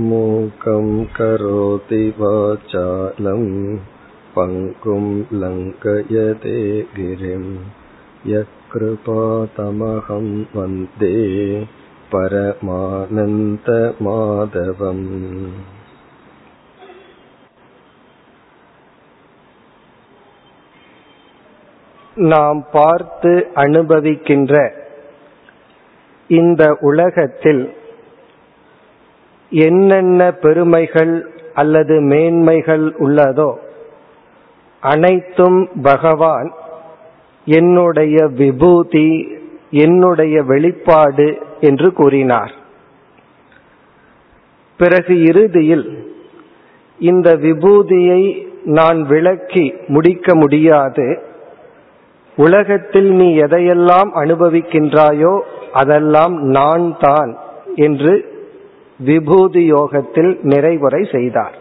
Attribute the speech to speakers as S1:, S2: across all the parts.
S1: मूकं करोति वाचालं पङ्कुं लङ्कयते गिरिं यत्कृपातमहं वन्दे परमानन्दमाधवम्
S2: நாம் பார்த்து அனுபவிக்கின்ற இந்த உலகத்தில் என்னென்ன பெருமைகள் அல்லது மேன்மைகள் உள்ளதோ அனைத்தும் பகவான் என்னுடைய விபூதி என்னுடைய வெளிப்பாடு என்று கூறினார். பிறகு இறுதியில் இந்த விபூதியை நான் விளக்கி முடிக்க முடியாது. உலகத்தில் நீ எதையெல்லாம் அனுபவிக்கின்றாயோ அதெல்லாம் நான் தான் என்று விபூதி யோகத்தில் நிறைவுரை செய்தார்.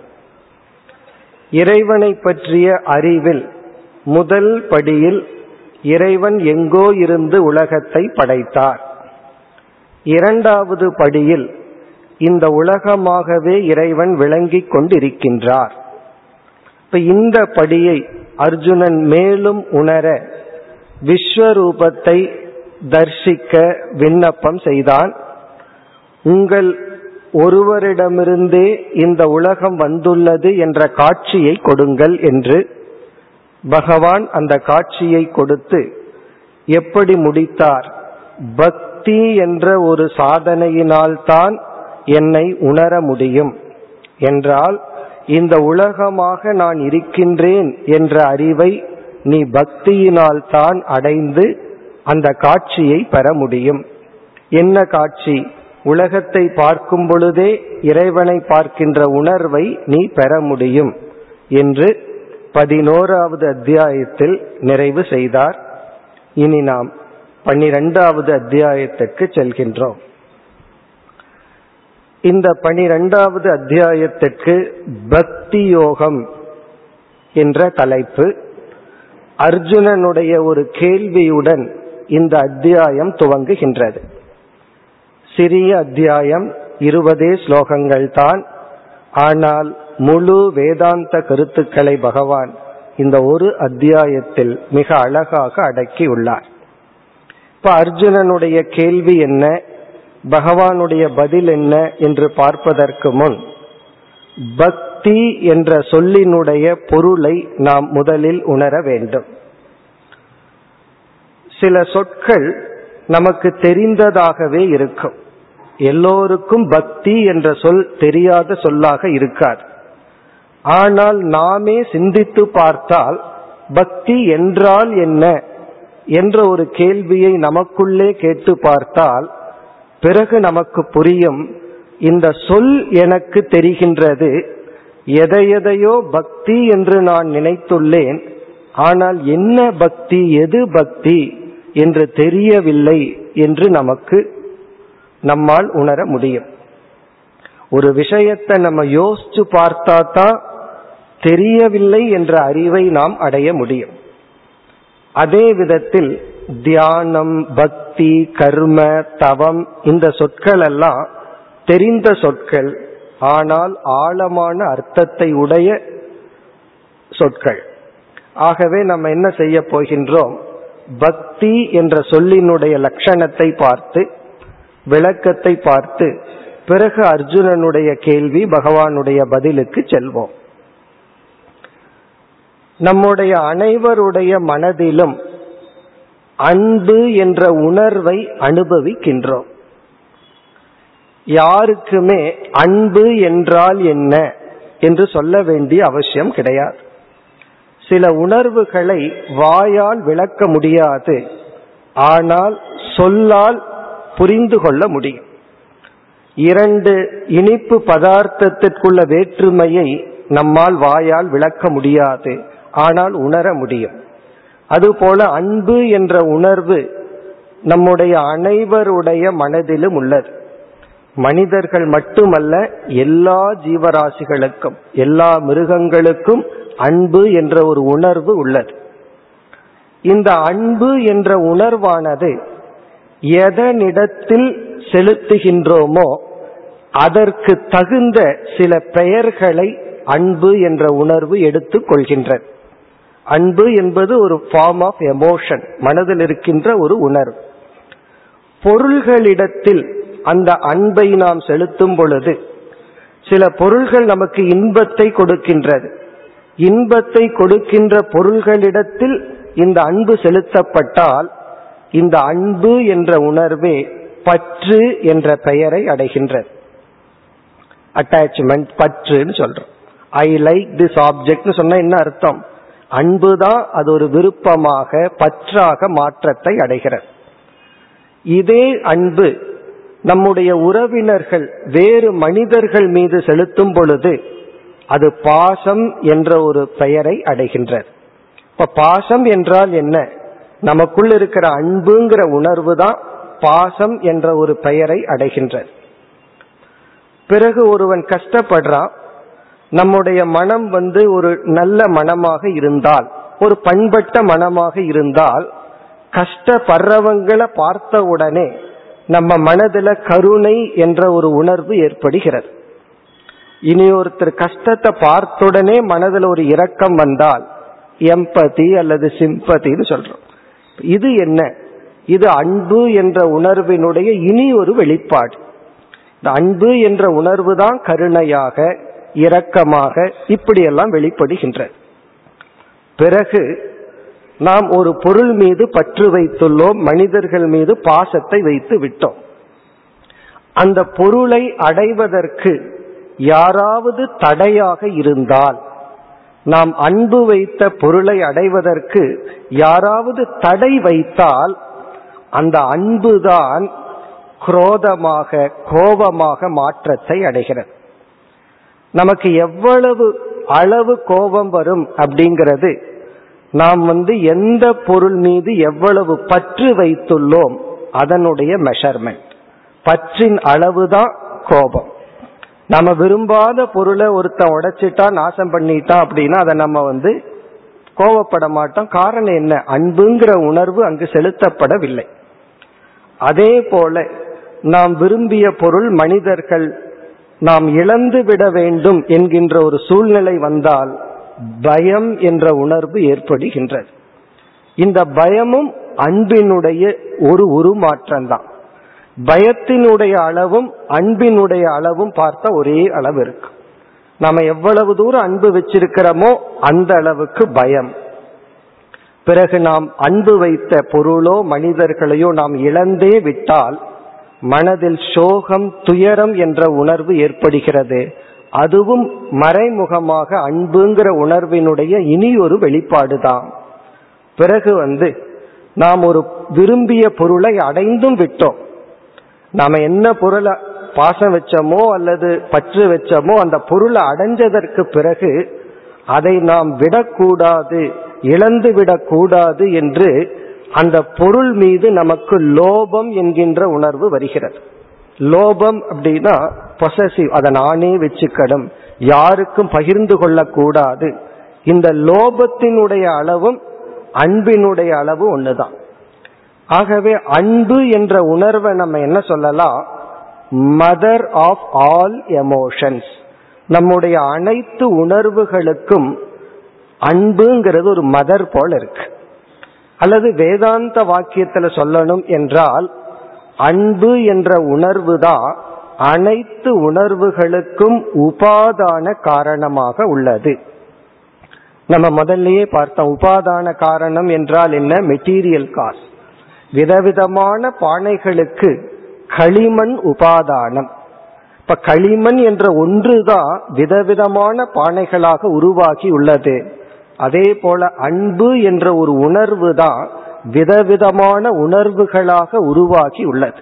S2: இறைவனை பற்றிய அறிவில் முதல் படியில் இறைவன் எங்கோ இருந்து உலகத்தை படைத்தார். இரண்டாவது படியில் இந்த உலகமாகவே இறைவன் விளங்கிக் கொண்டிருக்கின்றார். இப்ப இந்த படியை அர்ஜுனன் மேலும் உணர விஸ்வரூபத்தை தர்சிக்க விண்ணப்பம் செய்தான். உங்கள் ஒருவரிடமிருந்தே இந்த உலகம் வந்துள்ளது என்ற காட்சியை கொடுங்கள் என்று பகவான் அந்த காட்சியை கொடுத்து எப்படி முடித்தார்? பக்தி என்ற ஒரு சாதனையினால்தான் என்னை உணர முடியும். என்றால் இந்த உலகமாக நான் இருக்கின்றேன் என்ற அறிவை நீ பக்தியினால் தான் அடைந்து அந்த காட்சியை பெற முடியும். என்ன காட்சி? உலகத்தை பார்க்கும் பொழுதே இறைவனை பார்க்கின்ற உணர்வை நீ பெற முடியும் என்று பதினோராவது அத்தியாயத்தில் நிறைவு செய்தார். இனி நாம் பன்னிரெண்டாவது அத்தியாயத்திற்கு செல்கின்றோம். இந்த பனிரெண்டாவது அத்தியாயத்திற்கு பக்தி யோகம் என்ற தலைப்பு. அர்ஜுனனுடைய ஒரு கேள்வியுடன் இந்த அத்தியாயம் துவங்குகின்றது. சிறிய அத்தியாயம் இருபதே ஸ்லோகங்கள் தான். ஆனால் முழு வேதாந்த கருத்துக்களை பகவான் இந்த ஒரு அத்தியாயத்தில் மிக அழகாக அடக்கியுள்ளார் இப்ப அர்ஜுனனுடைய கேள்வி என்ன? பகவானுடைய பதில் என்ன என்று பார்ப்பதற்கு முன் பக்தி என்ற சொல்லினுடைய பொருளை நாம் முதலில் உணர வேண்டும். சில சொற்கள் நமக்கு தெரிந்ததாகவே இருக்கும். எல்லோருக்கும் பக்தி என்ற சொல் தெரியாத சொல்லாக இருக்காது. ஆனால் நாமே சிந்தித்து பார்த்தால் பக்தி என்றால் என்ன என்ற ஒரு கேள்வியை நமக்குள்ளே கேட்டு பார்த்தால் பிறகு நமக்கு புரியும் இந்த சொல் எனக்கு தெரிகின்றது எதையெதையோ பக்தி என்று நான் நினைத்துள்ளேன் ஆனால் என்ன பக்தி எது பக்தி என்று தெரியவில்லை என்று நமக்கு நம்மால் உணர முடியும். ஒரு விஷயத்தை நம்ம யோசிச்சு பார்த்தா தான் தெரியவில்லை என்ற அறிவை நாம் அடைய முடியும். அதே விதத்தில் தியானம் பக்தி கர்ம தவம் இந்த சொற்கள் எல்லாம் தெரிந்த சொற்கள் ஆனால் ஆழமான அர்த்தத்தை உடைய சொற்கள். ஆகவே நம்ம என்ன செய்ய போகின்றோம்? பக்தி என்ற சொல்லினுடைய லட்சணத்தை பார்த்து விளக்கத்தை பார்த்து பிறகு அர்ஜுனனுடைய கேள்வி பகவானுடைய பதிலுக்கு செல்வோம். நம்முடைய அனைவருடைய மனதிலும் அன்பு என்ற உணர்வை அனுபவிக்கின்றோம். யாருக்குமே அன்பு என்றால் என்ன என்று சொல்ல வேண்டிய அவசியம் கிடையாது. சில உணர்வுகளை வாயால் விளக்க முடியாது. ஆனால் சொல்லால் புரிந்து கொள்ள முடியும். இரண்டு இனிப்பு பதார்த்தத்திற்குள்ள வேற்றுமையை நம்மால் வாயால் விளக்க முடியாது. ஆனால் உணர முடியும். அதுபோல அன்பு என்ற உணர்வு நம்முடைய அனைவருடைய மனதிலும் உள்ளது. மனிதர்கள் மட்டுமல்ல எல்லா ஜீவராசிகளுக்கும் எல்லா மிருகங்களுக்கும் அன்பு என்ற ஒரு உணர்வு உள்ளது. இந்த அன்பு என்ற உணர்வானது எதனிடத்தில் செலுத்துகின்றோமோ அதற்கு தகுந்த சில பெயர்களை அன்பு என்ற உணர்வு எடுத்துக் கொள்கின்றது அன்பு என்பது ஒரு ஃபார்ம் ஆஃப் எமோஷன் மனதில் இருக்கின்ற ஒரு உணர்வு. பொருள்களிடத்தில் அந்த அன்பை நாம் செலுத்தும் பொழுது சில பொருள்கள் நமக்கு இன்பத்தை கொடுக்கின்றது. இன்பத்தை கொடுக்கின்ற பொருள்களிடத்தில் இந்த அன்பு செலுத்தப்பட்டால் இந்த அன்பு என்ற உணர்வே பற்று என்ற பெயரை அடைகின்றது. அட்டாச்மெண்ட் பற்றுன்னு சொல்றோம். ஐ லைக் திஸ் ஆப்ஜெக்ட் சொன்னா என்ன அர்த்தம்? அன்புதான் அது ஒரு விருப்பமாக பற்றாக மாற்றத்தை அடைகிறது. இதே அன்பு நம்முடைய உறவினர்கள் வேறு மனிதர்கள் மீது செலுத்தும் பொழுது அது பாசம் என்ற ஒரு பெயரை அடைகின்றது. இப்ப பாசம் என்றால் என்ன? நமக்குள் இருக்கிற அன்புங்கிற உணர்வு தான் பாசம் என்ற ஒரு பெயரை அடைகின்றது. பிறகு ஒருவன் கஷ்டப்படுறான் நம்முடைய மனம் வந்து ஒரு நல்ல மனமாக இருந்தால் ஒரு பண்பட்ட மனமாக இருந்தால் கஷ்டப்படுறவங்களை பார்த்த உடனே நம்ம மனதில் கருணை என்ற ஒரு உணர்வு ஏற்படுகிறது. இனி ஒருத்தர் கஷ்டத்தை பார்த்துடனே மனதில் ஒரு இரக்கம் வந்தால் எம்பதி அல்லது சிம்பதின்னு சொல்றோம். இது என்ன? இது அன்பு என்ற உணர்வினுடைய இனி ஒரு வெளிப்பாடு. இந்த அன்பு என்ற உணர்வு தான் கருணையாக இரக்கமாக இப்படியெல்லாம் வெளிப்படுகின்ற. பிறகு நாம் ஒரு பொருள் மீது பற்று வைத்துள்ளோம் மனிதர்கள் மீது பாசத்தை வைத்து விட்டோம். அந்த பொருளை அடைவதற்கு யாராவது தடையாக இருந்தால் நாம் அன்பு வைத்த பொருளை அடைவதற்கு யாராவது தடை வைத்தால் அந்த அன்புதான் குரோதமாக கோபமாக மாற்றத்தை அடைகிறது. நமக்கு எவ்வளவு அளவு கோபம் வரும் அப்படிங்கிறது நாம் வந்து எந்த பொருள் மீது எவ்வளவு பற்று வைத்துள்ளோம் அதனுடைய மெஷர்மெண்ட் பற்றின் அளவுதான் கோபம். நம்ம விரும்பாத பொருளை ஒருத்தன் உடைச்சிட்டா நாசம் பண்ணிட்டா அப்படின்னா அதை நம்ம வந்து கோவப்பட மாட்டோம். காரணம் என்ன? அன்புங்கிற உணர்வு அங்கு செலுத்தப்படவில்லை. அதே போல நாம் விரும்பிய பொருள் மனிதர்கள் நாம் இழந்து விட வேண்டும் என்கின்ற ஒரு சூழ்நிலை வந்தால் பயம் என்ற உணர்வு ஏற்படுகின்றது. இந்த பயமும் அன்பினுடைய ஒரு உருமாற்றம் தான் பயத்தினுடைய அளவும் அன்பினுடைய அளவும் பார்த்தா ஒரே அளவு இருக்கு. நம்ம எவ்வளவு தூரம் அன்பு வச்சிருக்கிறோமோ அந்த அளவுக்கு பயம். பிறகு நாம் அன்பு வைத்த பொருளோ மனிதர்களையோ நாம் இழந்தே விட்டால் மனதில் சோகம் துயரம் என்ற உணர்வு ஏற்படுகிறது. அதுவும் மறைமுகமாக அன்புங்கிற உணர்வினுடைய இனி ஒரு வெளிப்பாடுதான். பிறகு வந்து நாம் ஒரு விரும்பிய பொருளை அடைந்தும் விட்டோம். நாம என்ன பொருளை பாசம் வச்சோமோ அல்லது பற்று வச்சோமோ அந்த பொருளை அடைஞ்சதற்கு பிறகு அதை நாம் விடக்கூடாது இழந்து விடக்கூடாது என்று அந்த பொருள் மீது நமக்கு லோபம் என்கின்ற உணர்வு வருகிறது. லோபம் அப்படின்னா பொசசிவ் அதை நானே வச்சுக்கடும் யாருக்கும் பகிர்ந்து கொள்ளக்கூடாது. இந்த லோபத்தினுடைய அளவும் அன்பினுடைய அளவு ஒண்ணுதான். ஆகவே அன்பு என்ற உணர்வை நம்ம என்ன சொல்லலாம்? மதர் ஆஃப் ஆல் எமோஷன்ஸ் நம்முடைய அனைத்து உணர்வுகளுக்கும் அன்புங்கிறது ஒரு மதர் போல இருக்கு. அல்லது வேதாந்த வாக்கியத்துல சொல்லணும் என்றால் அன்பு என்ற உணர்வு தான் அனைத்து உணர்வுகளுக்கும் உபாதான காரணமாக உள்ளது. நம்ம முதல்லயே பார்த்தோம் உபாதான காரணம் என்றால் என்ன? மெட்டீரியல் காஸ் விதவிதமான பானைகளுக்கு களிமண் உபாதானம். இப்ப களிமண் என்ற ஒன்றுதான் விதவிதமான பானைகளாக உருவாகி உள்ளது. அதே போல அன்பு என்ற ஒரு உணர்வு தான் விதவிதமான உணர்வுகளாக உருவாகி உள்ளது.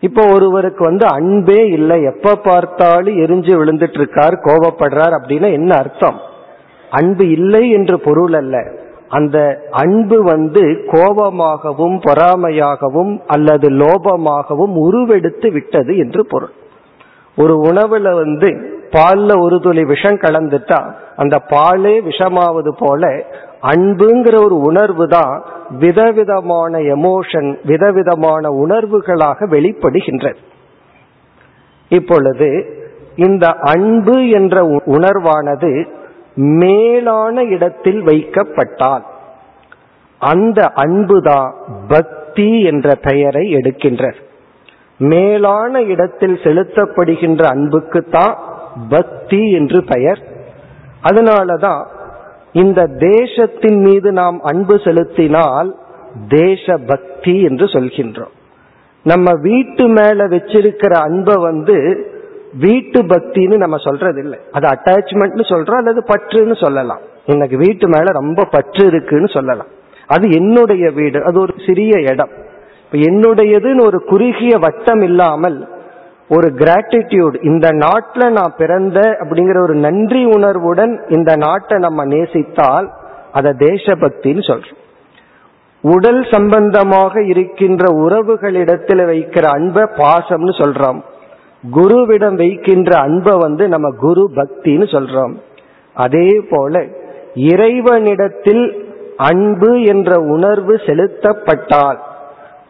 S2: இப்போ ஒருவருக்கு வந்து அன்பே இல்லை எப்ப பார்த்தாலும் எரிஞ்சு விழுந்துட்டு இருக்கார் கோபப்படுறார் அப்படின்னா என்ன அர்த்தம்? அன்பு இல்லை என்று பொருள் அல்ல. அந்த அன்பு வந்து கோபமாகவும் பொறாமையாகவும் அல்லது லோபமாகவும் உருவெடுத்து விட்டது என்று பொருள். ஒரு உணவுல வந்து பால்ல ஒரு துளி விஷம் கலந்துட்டா அந்த பாலே விஷமாவது போல அன்புங்கிற ஒரு உணர்வு தான் விதவிதமான எமோஷன் விதவிதமான உணர்வுகளாக வெளிப்படுகின்றது. இப்பொழுது இந்த அன்பு என்ற உணர்வானது மேலான இடத்தில் வைக்கப்பட்டால் அந்த அன்புதான் பக்தி என்ற பெயரை எடுக்கின்றது மேலான இடத்தில் செலுத்தப்படுகின்ற அன்புக்கு தான் பக்தி என்று பெயர். அதனாலதான் இந்த தேசத்தின் மீது நாம் அன்பு செலுத்தினால் தேச பக்தி என்று சொல்கின்றோம். நம்ம வீட்டு மேல வச்சிருக்கிற அன்பை வந்து வீட்டு பக்தின்னு நம்ம சொல்றது இல்லை அது அட்டாச்மெண்ட்னு சொல்றோம் அல்லது பற்றுன்னு சொல்லலாம். எனக்கு வீட்டு மேல ரொம்ப பற்று இருக்குன்னு சொல்லலாம். அது என்னுடைய வீடு அது ஒரு சிறிய இடம். என்னுடையதுன்னு ஒரு குறுகிய வட்டம் இல்லாமல் ஒரு கிராட்டிடியூட் இந்த நாட்டில் நான் பிறந்த அப்படிங்கிற ஒரு நன்றி உணர்வுடன் இந்த நாட்டை நம்ம நேசித்தால் அதை தேசபக்தின்னு சொல்றோம். உடல் சம்பந்தமாக இருக்கின்ற உறவுகளிடத்தில் வைக்கிற அன்பை பாசம்னு சொல்றோம். குருவிடம் வைக்கின்ற அன்பை வந்து நம்ம குரு பக்தின்னு சொல்றோம். அதே போல இறைவனிடத்தில் அன்பு என்ற உணர்வு செலுத்தப்பட்டால்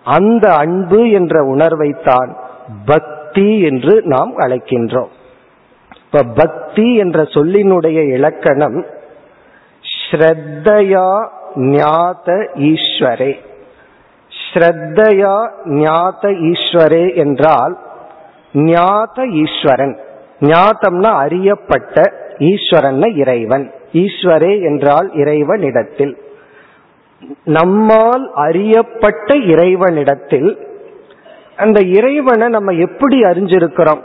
S2: அந்த அன்பு என்ற உணர்வைத்தான் பக்தி என்று நாம் அழைக்கின்றோம். இப்ப பக்தி என்ற சொல்லினுடைய இலக்கணம் ஸ்ரத்தையா ஞாத ஈஸ்வரே. ஸ்ரத்தையா ஞாத ஈஸ்வரே என்றால் ஞாத ஈஸ்வரன். ஞாத்தம்னா அறியப்பட்ட ஈஸ்வரன் இறைவன். ஈஸ்வரே என்றால் இறைவனிடத்தில். நம்மால் அறியப்பட்ட இறைவனிடத்தில் அந்த இறைவனை நம்ம எப்படி அறிஞ்சிருக்கிறோம்?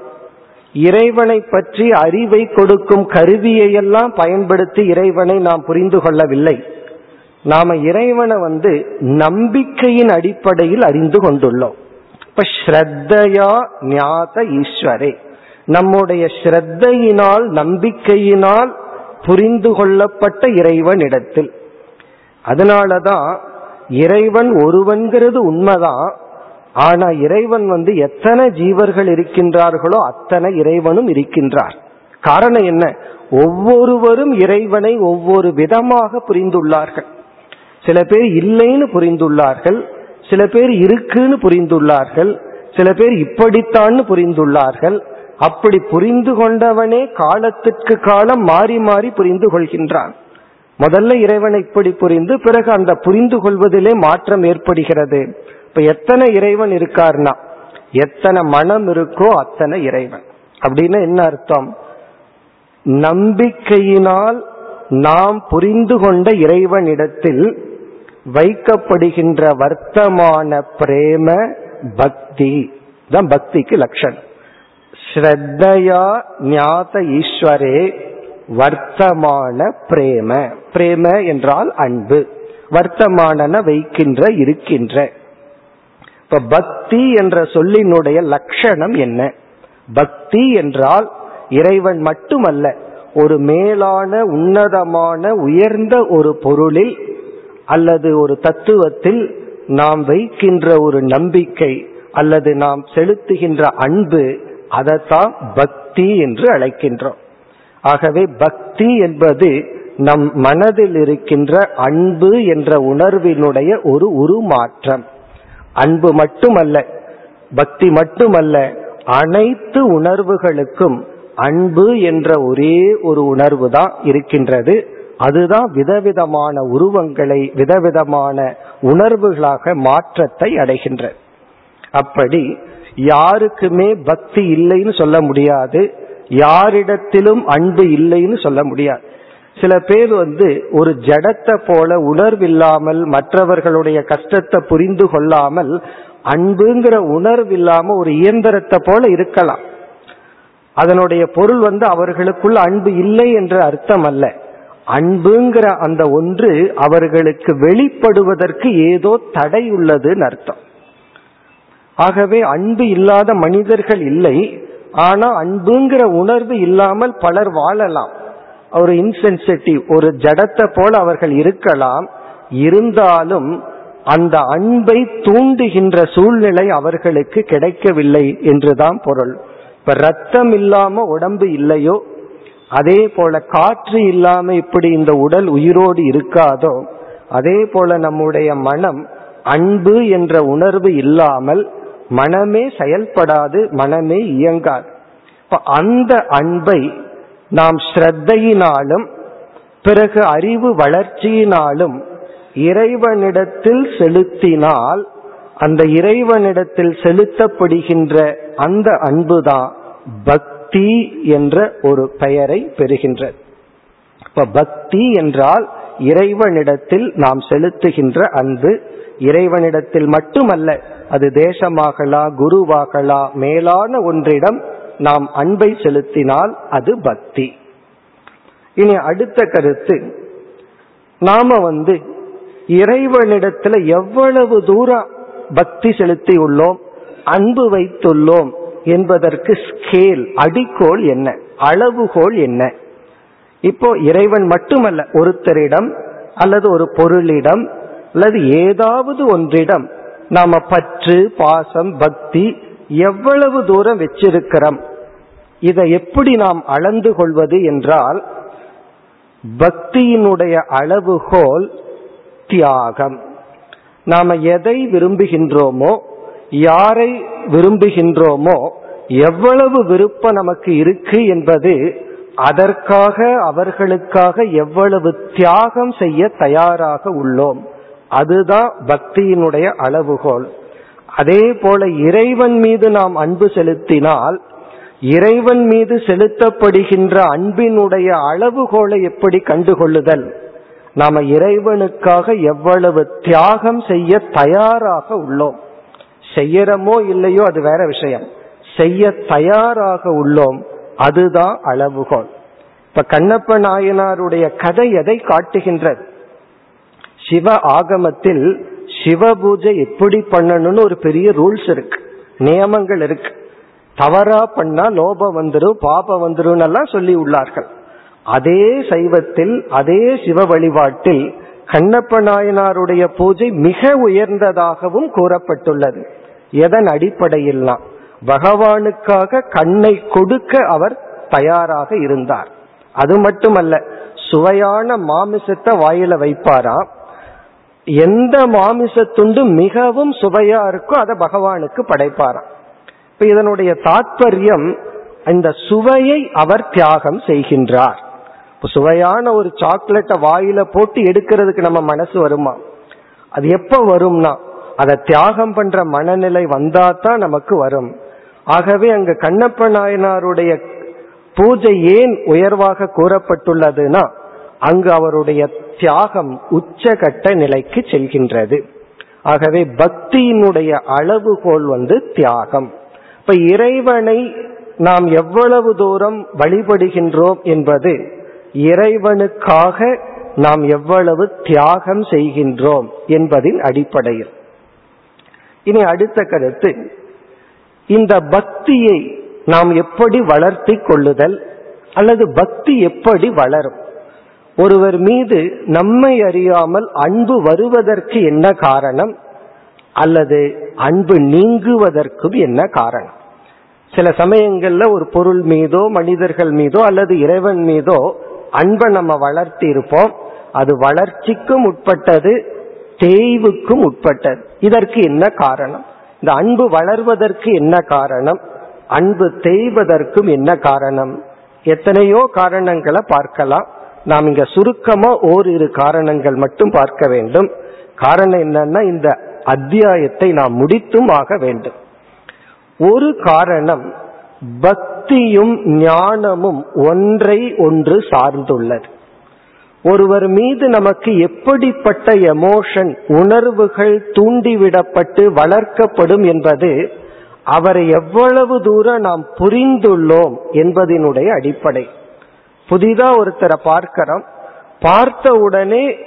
S2: இறைவனை பற்றி அறிவை கொடுக்கும் கருவியையெல்லாம் பயன்படுத்தி இறைவனை நாம் புரிந்து கொள்ளவில்லை. நாம இறைவனை வந்து நம்பிக்கையின் அடிப்படையில் அறிந்து கொண்டுள்ளோம். இப்ப ஸ்ரத்தையா ஞாத ஈஸ்வரே. நம்முடைய ஸ்ரத்தையினால் நம்பிக்கையினால் புரிந்து கொள்ளப்பட்ட இறைவனிடத்தில். அதனாலதான் இறைவன் ஒருவன்கிறது உண்மைதான். ஆனா இறைவன் வந்து எத்தனை ஜீவர்கள் இருக்கின்றார்களோ அத்தனை இறைவனும் இருக்கின்றார். காரணம் என்ன? ஒவ்வொருவரும் இறைவனை ஒவ்வொரு விதமாக புரிந்துள்ளார்கள். சில பேர் இல்லைன்னு புரிந்துள்ளார்கள். சில பேர் இருக்குன்னு புரிந்துள்ளார்கள் சில பேர் இப்படித்தான்னு புரிந்துள்ளார்கள். அப்படி புரிந்து கொண்டவனே காலத்திற்கு காலம் மாறி மாறி புரிந்து கொள்கின்றான். முதல்ல இறைவனை இப்படி புரிந்து பிறகு அந்த புரிந்து கொள்வதிலே மாற்றம் ஏற்படுகிறது. இப்ப எத்தனை இறைவன் இருக்கார்னா எத்தனை மனம் இருக்கோ அத்தனை இறைவன். அப்படின்னு என்ன அர்த்தம்? நம்பிக்கையினால் நாம் புரிந்து கொண்ட இறைவனிடத்தில் வைக்கப்படுகின்ற வர்த்தமான பிரேம பக்தி. தான் பக்திக்கு லட்சணம் ஸ்ரத்தையா ஞாத ஈஸ்வரே வர்த்தமான பிரேம. பிரேம என்றால் அன்பு. வர்த்தமான வைக்கின்ற இருக்கின்ற. இப்ப பக்தி என்ற சொல்லினுடைய லட்சணம் என்ன? பக்தி என்றால் இறைவன் மட்டுமல்ல ஒரு மேலான உன்னதமான உயர்ந்த ஒரு பொருளில் அல்லது ஒரு தத்துவத்தில் நாம் வைக்கின்ற ஒரு நம்பிக்கை அல்லது நாம் செலுத்துகின்ற அன்பு அதைத்தான் பக்தி என்று அழைக்கின்றோம். ஆகவே பக்தி என்பது நம் மனதில் இருக்கின்ற அன்பு என்ற உணர்வினுடைய ஒரு உருமாற்றம். அன்பு மட்டுமல்ல பக்தி மட்டுமல்ல அனைத்து உணர்வுகளுக்கும் அன்பு என்ற ஒரே ஒரு உணர்வு தான் இருக்கின்றது. அதுதான் விதவிதமான உருவங்களை விதவிதமான உணர்வுகளாக மாற்றத்தை அடைகின்ற. அப்படி யாருக்குமே பக்தி இல்லைன்னு சொல்ல முடியாது. யாரிடத்திலும் அன்பு இல்லைன்னு சொல்ல முடியாது. சில பேர் வந்து ஒரு ஜடத்தை போல உணர்வில்லாமல் மற்றவர்களுடைய கஷ்டத்தை புரிந்து கொள்ளாமல் அன்புங்கிற உணர்வில்லாம ஒரு இயந்திரத்தை போல இருக்கலாம். அதனுடைய பொருள் வந்து அவர்களுக்குள் அன்பு இல்லை என்ற அர்த்தம் அல்ல. அன்புங்கிற அந்த ஒன்று அவர்களுக்கு வெளிப்படுவதற்கு ஏதோ தடை உள்ளதுன்னு அர்த்தம். ஆகவே அன்பு இல்லாத மனிதர்கள் இல்லை ஆனா அன்புங்கிற உணர்வு இல்லாமல் பலர் வாழலாம். ஒரு இன்சென்சிட்டிவ் ஒரு ஜடத்தை போல அவர்கள் இருக்கலாம். இருந்தாலும் அந்த அன்பை தூண்டுகின்ற சூழ்நிலை அவர்களுக்கு கிடைக்கவில்லை என்றுதான் பொருள். இப்ப ரத்தம் இல்லாம உடம்பு இல்லையோ அதே போல காற்று இல்லாம இப்படி இந்த உடல் உயிரோடு இருக்காதோ அதே போல நம்முடைய மனம் அன்பு என்ற உணர்வு இல்லாமல் மனமே செயல்படாது மனமே இயங்காது. இப்ப அந்த அன்பை நாம் ஸ்ரத்தையினாலும் பிறகு அறிவு வளர்ச்சியினாலும் இறைவனிடத்தில் செலுத்தினால் அந்த இறைவனிடத்தில் செலுத்தப்படுகின்ற அந்த அன்புதான் பக்தி. பக்தி என்ற ஒரு பெயரை பெறுகின்றது இப்ப பக்தி என்றால் இறைவனிடத்தில் நாம் செலுத்துகின்ற அன்பு. இறைவனிடத்தில் மட்டுமல்ல அது தேசமாகலா குருவாகலா மேலான ஒன்றிடம் நாம் அன்பை செலுத்தினால் அது பக்தி. இனி அடுத்த கருத்து. நாம வந்து இறைவனிடத்துல எவ்வளவு தூரம் பக்தி செலுத்தி உள்ளோம் அன்பு வைத்துள்ளோம் என்பதற்கு ஸ்கேல் அடிக்கோல் என்ன? அளவுகோல் என்ன? இப்போ இறைவன் மட்டுமல்ல ஒருத்தரிடம் அல்லது ஒரு பொருளிடம் அல்லது ஏதாவது ஒன்றிடம் நாம பற்று பாசம் பக்தி எவ்வளவு தூரம் வச்சிருக்கிறோம் இதை எப்படி நாம் அளந்து கொள்வது என்றால் பக்தியினுடைய அளவுகோல் தியாகம். நாம எதை விரும்புகின்றோமோ யாரை விரும்புகின்றோமோ எவ்வளவு விருப்பம் நமக்கு இருக்கு என்பது அதற்காக அவர்களுக்காக எவ்வளவு தியாகம் செய்ய தயாராக உள்ளோம். அதுதான் பக்தியினுடைய அளவுகோல். அதே போல இறைவன் மீது நாம் அன்பு செலுத்தினால் இறைவன் மீது செலுத்தப்படுகின்ற அன்பினுடைய அளவுகோலை எப்படி கண்டுகொள்ளுதல்? நாம இறைவனுக்காக எவ்வளவு தியாகம் செய்ய தயாராக உள்ளோம். செய்யறமோ இல்லையோ அது வேற விஷயம். செய்ய தயாராக உள்ளோம் அதுதான் அளவுகோல். இப்ப கண்ணப்ப நாயனாருடைய கதை எதை காட்டுகின்றது? சிவ ஆகமத்தில் சிவ பூஜை எப்படி பண்ணணும்னு ஒரு பெரிய ரூல்ஸ் இருக்கு நியமங்கள் இருக்கு. தவறா பண்ணா லோபம் வந்துடும் பாபம் வந்துடும் எல்லாம் சொல்லி உள்ளார்கள். அதே சைவத்தில் அதே சிவ வழிபாட்டில் கண்ணப்ப நாயனாருடைய பூஜை மிக உயர்ந்ததாகவும் கூறப்பட்டுள்ளது. எதன் அடிப்படையில்லாம் பகவானுக்காக கண்ணை கொடுக்க அவர் தயாராக இருந்தார். அது மட்டுமல்ல சுவையான மாமிசத்தை வாயில வைப்பாராம் எந்த மாமிசத்துண்டு மிகவும் சுவையா இருக்கோ அதை பகவானுக்கு படைப்பாராம் இப்ப இதனுடைய தாத்பரியம் இந்த சுவையை அவர் தியாகம் செய்கின்றார். சுவையான ஒரு சாக்லேட்டை வாயில போட்டு எடுக்கிறதுக்கு நம்ம மனசு வருமா? அது எப்ப வரும்னா அதை தியாகம் பண்ற மனநிலை வந்தா தான் நமக்கு வரும். ஆகவே அங்கு கண்ணப்ப நாயனாருடைய பூஜை ஏன் உயர்வாக கூறப்பட்டுள்ளதுன்னா அங்கு அவருடைய தியாகம் உச்சகட்ட நிலைக்கு செல்கின்றது. ஆகவே பக்தியினுடைய அளவுகோல் வந்து தியாகம். இப்ப இறைவனை நாம் எவ்வளவு தூரம் வழிபடுகின்றோம் என்பது இறைவனுக்காக நாம் எவ்வளவு தியாகம் செய்கின்றோம் என்பதின் அடிப்படையில். இனி அடுத்த கருத்து. இந்த பக்தியை நாம் எப்படி வளர்த்தி கொள்ளுதல் அல்லது பக்தி எப்படி வளரும்? ஒருவர் மீது நம்மை அறியாமல் அன்பு வருவதற்கு என்ன காரணம்? அல்லது அன்பு நீங்குவதற்கும் என்ன காரணம்? சில சமயங்கள்ல ஒரு பொருள் மீதோ மனிதர்கள் மீதோ அல்லது இறைவன் மீதோ அன்பை நம்ம வளர்த்தி இருப்போம் அது வளர்ச்சிக்கும் உட்பட்டது தேய்வுக்கும் உட்பட்டது. இதற்கு என்ன காரணம்? இந்த அன்பு வளர்வதற்கு என்ன காரணம்? அன்பு தேய்வதற்கும் என்ன காரணம்? எத்தனையோ காரணங்களை பார்க்கலாம். நாம் இங்க சுருக்கமா ஓரிரு காரணங்கள் மட்டும் பார்க்க வேண்டும். காரணம் என்னன்னா இந்த அத்தியாயத்தை நாம் முடித்தும் ஆக வேண்டும். ஒரு காரணம் பக்தியும் ஞானமும் ஒன்றை ஒன்று சார்ந்துள்ளது. ஒருவர் மீது நமக்கு எப்படிப்பட்ட எமோஷன் உணர்வுகள் தூண்டிவிடப்பட்டு வளர்க்கப்படும் என்பது அவரை எவ்வளவு தூரம் நாம் புரிந்துள்ளோம் என்பதனுடைய அடிப்படை. புதிதா ஒருத்தரை பார்க்கிறோம். பார்த்த உடனே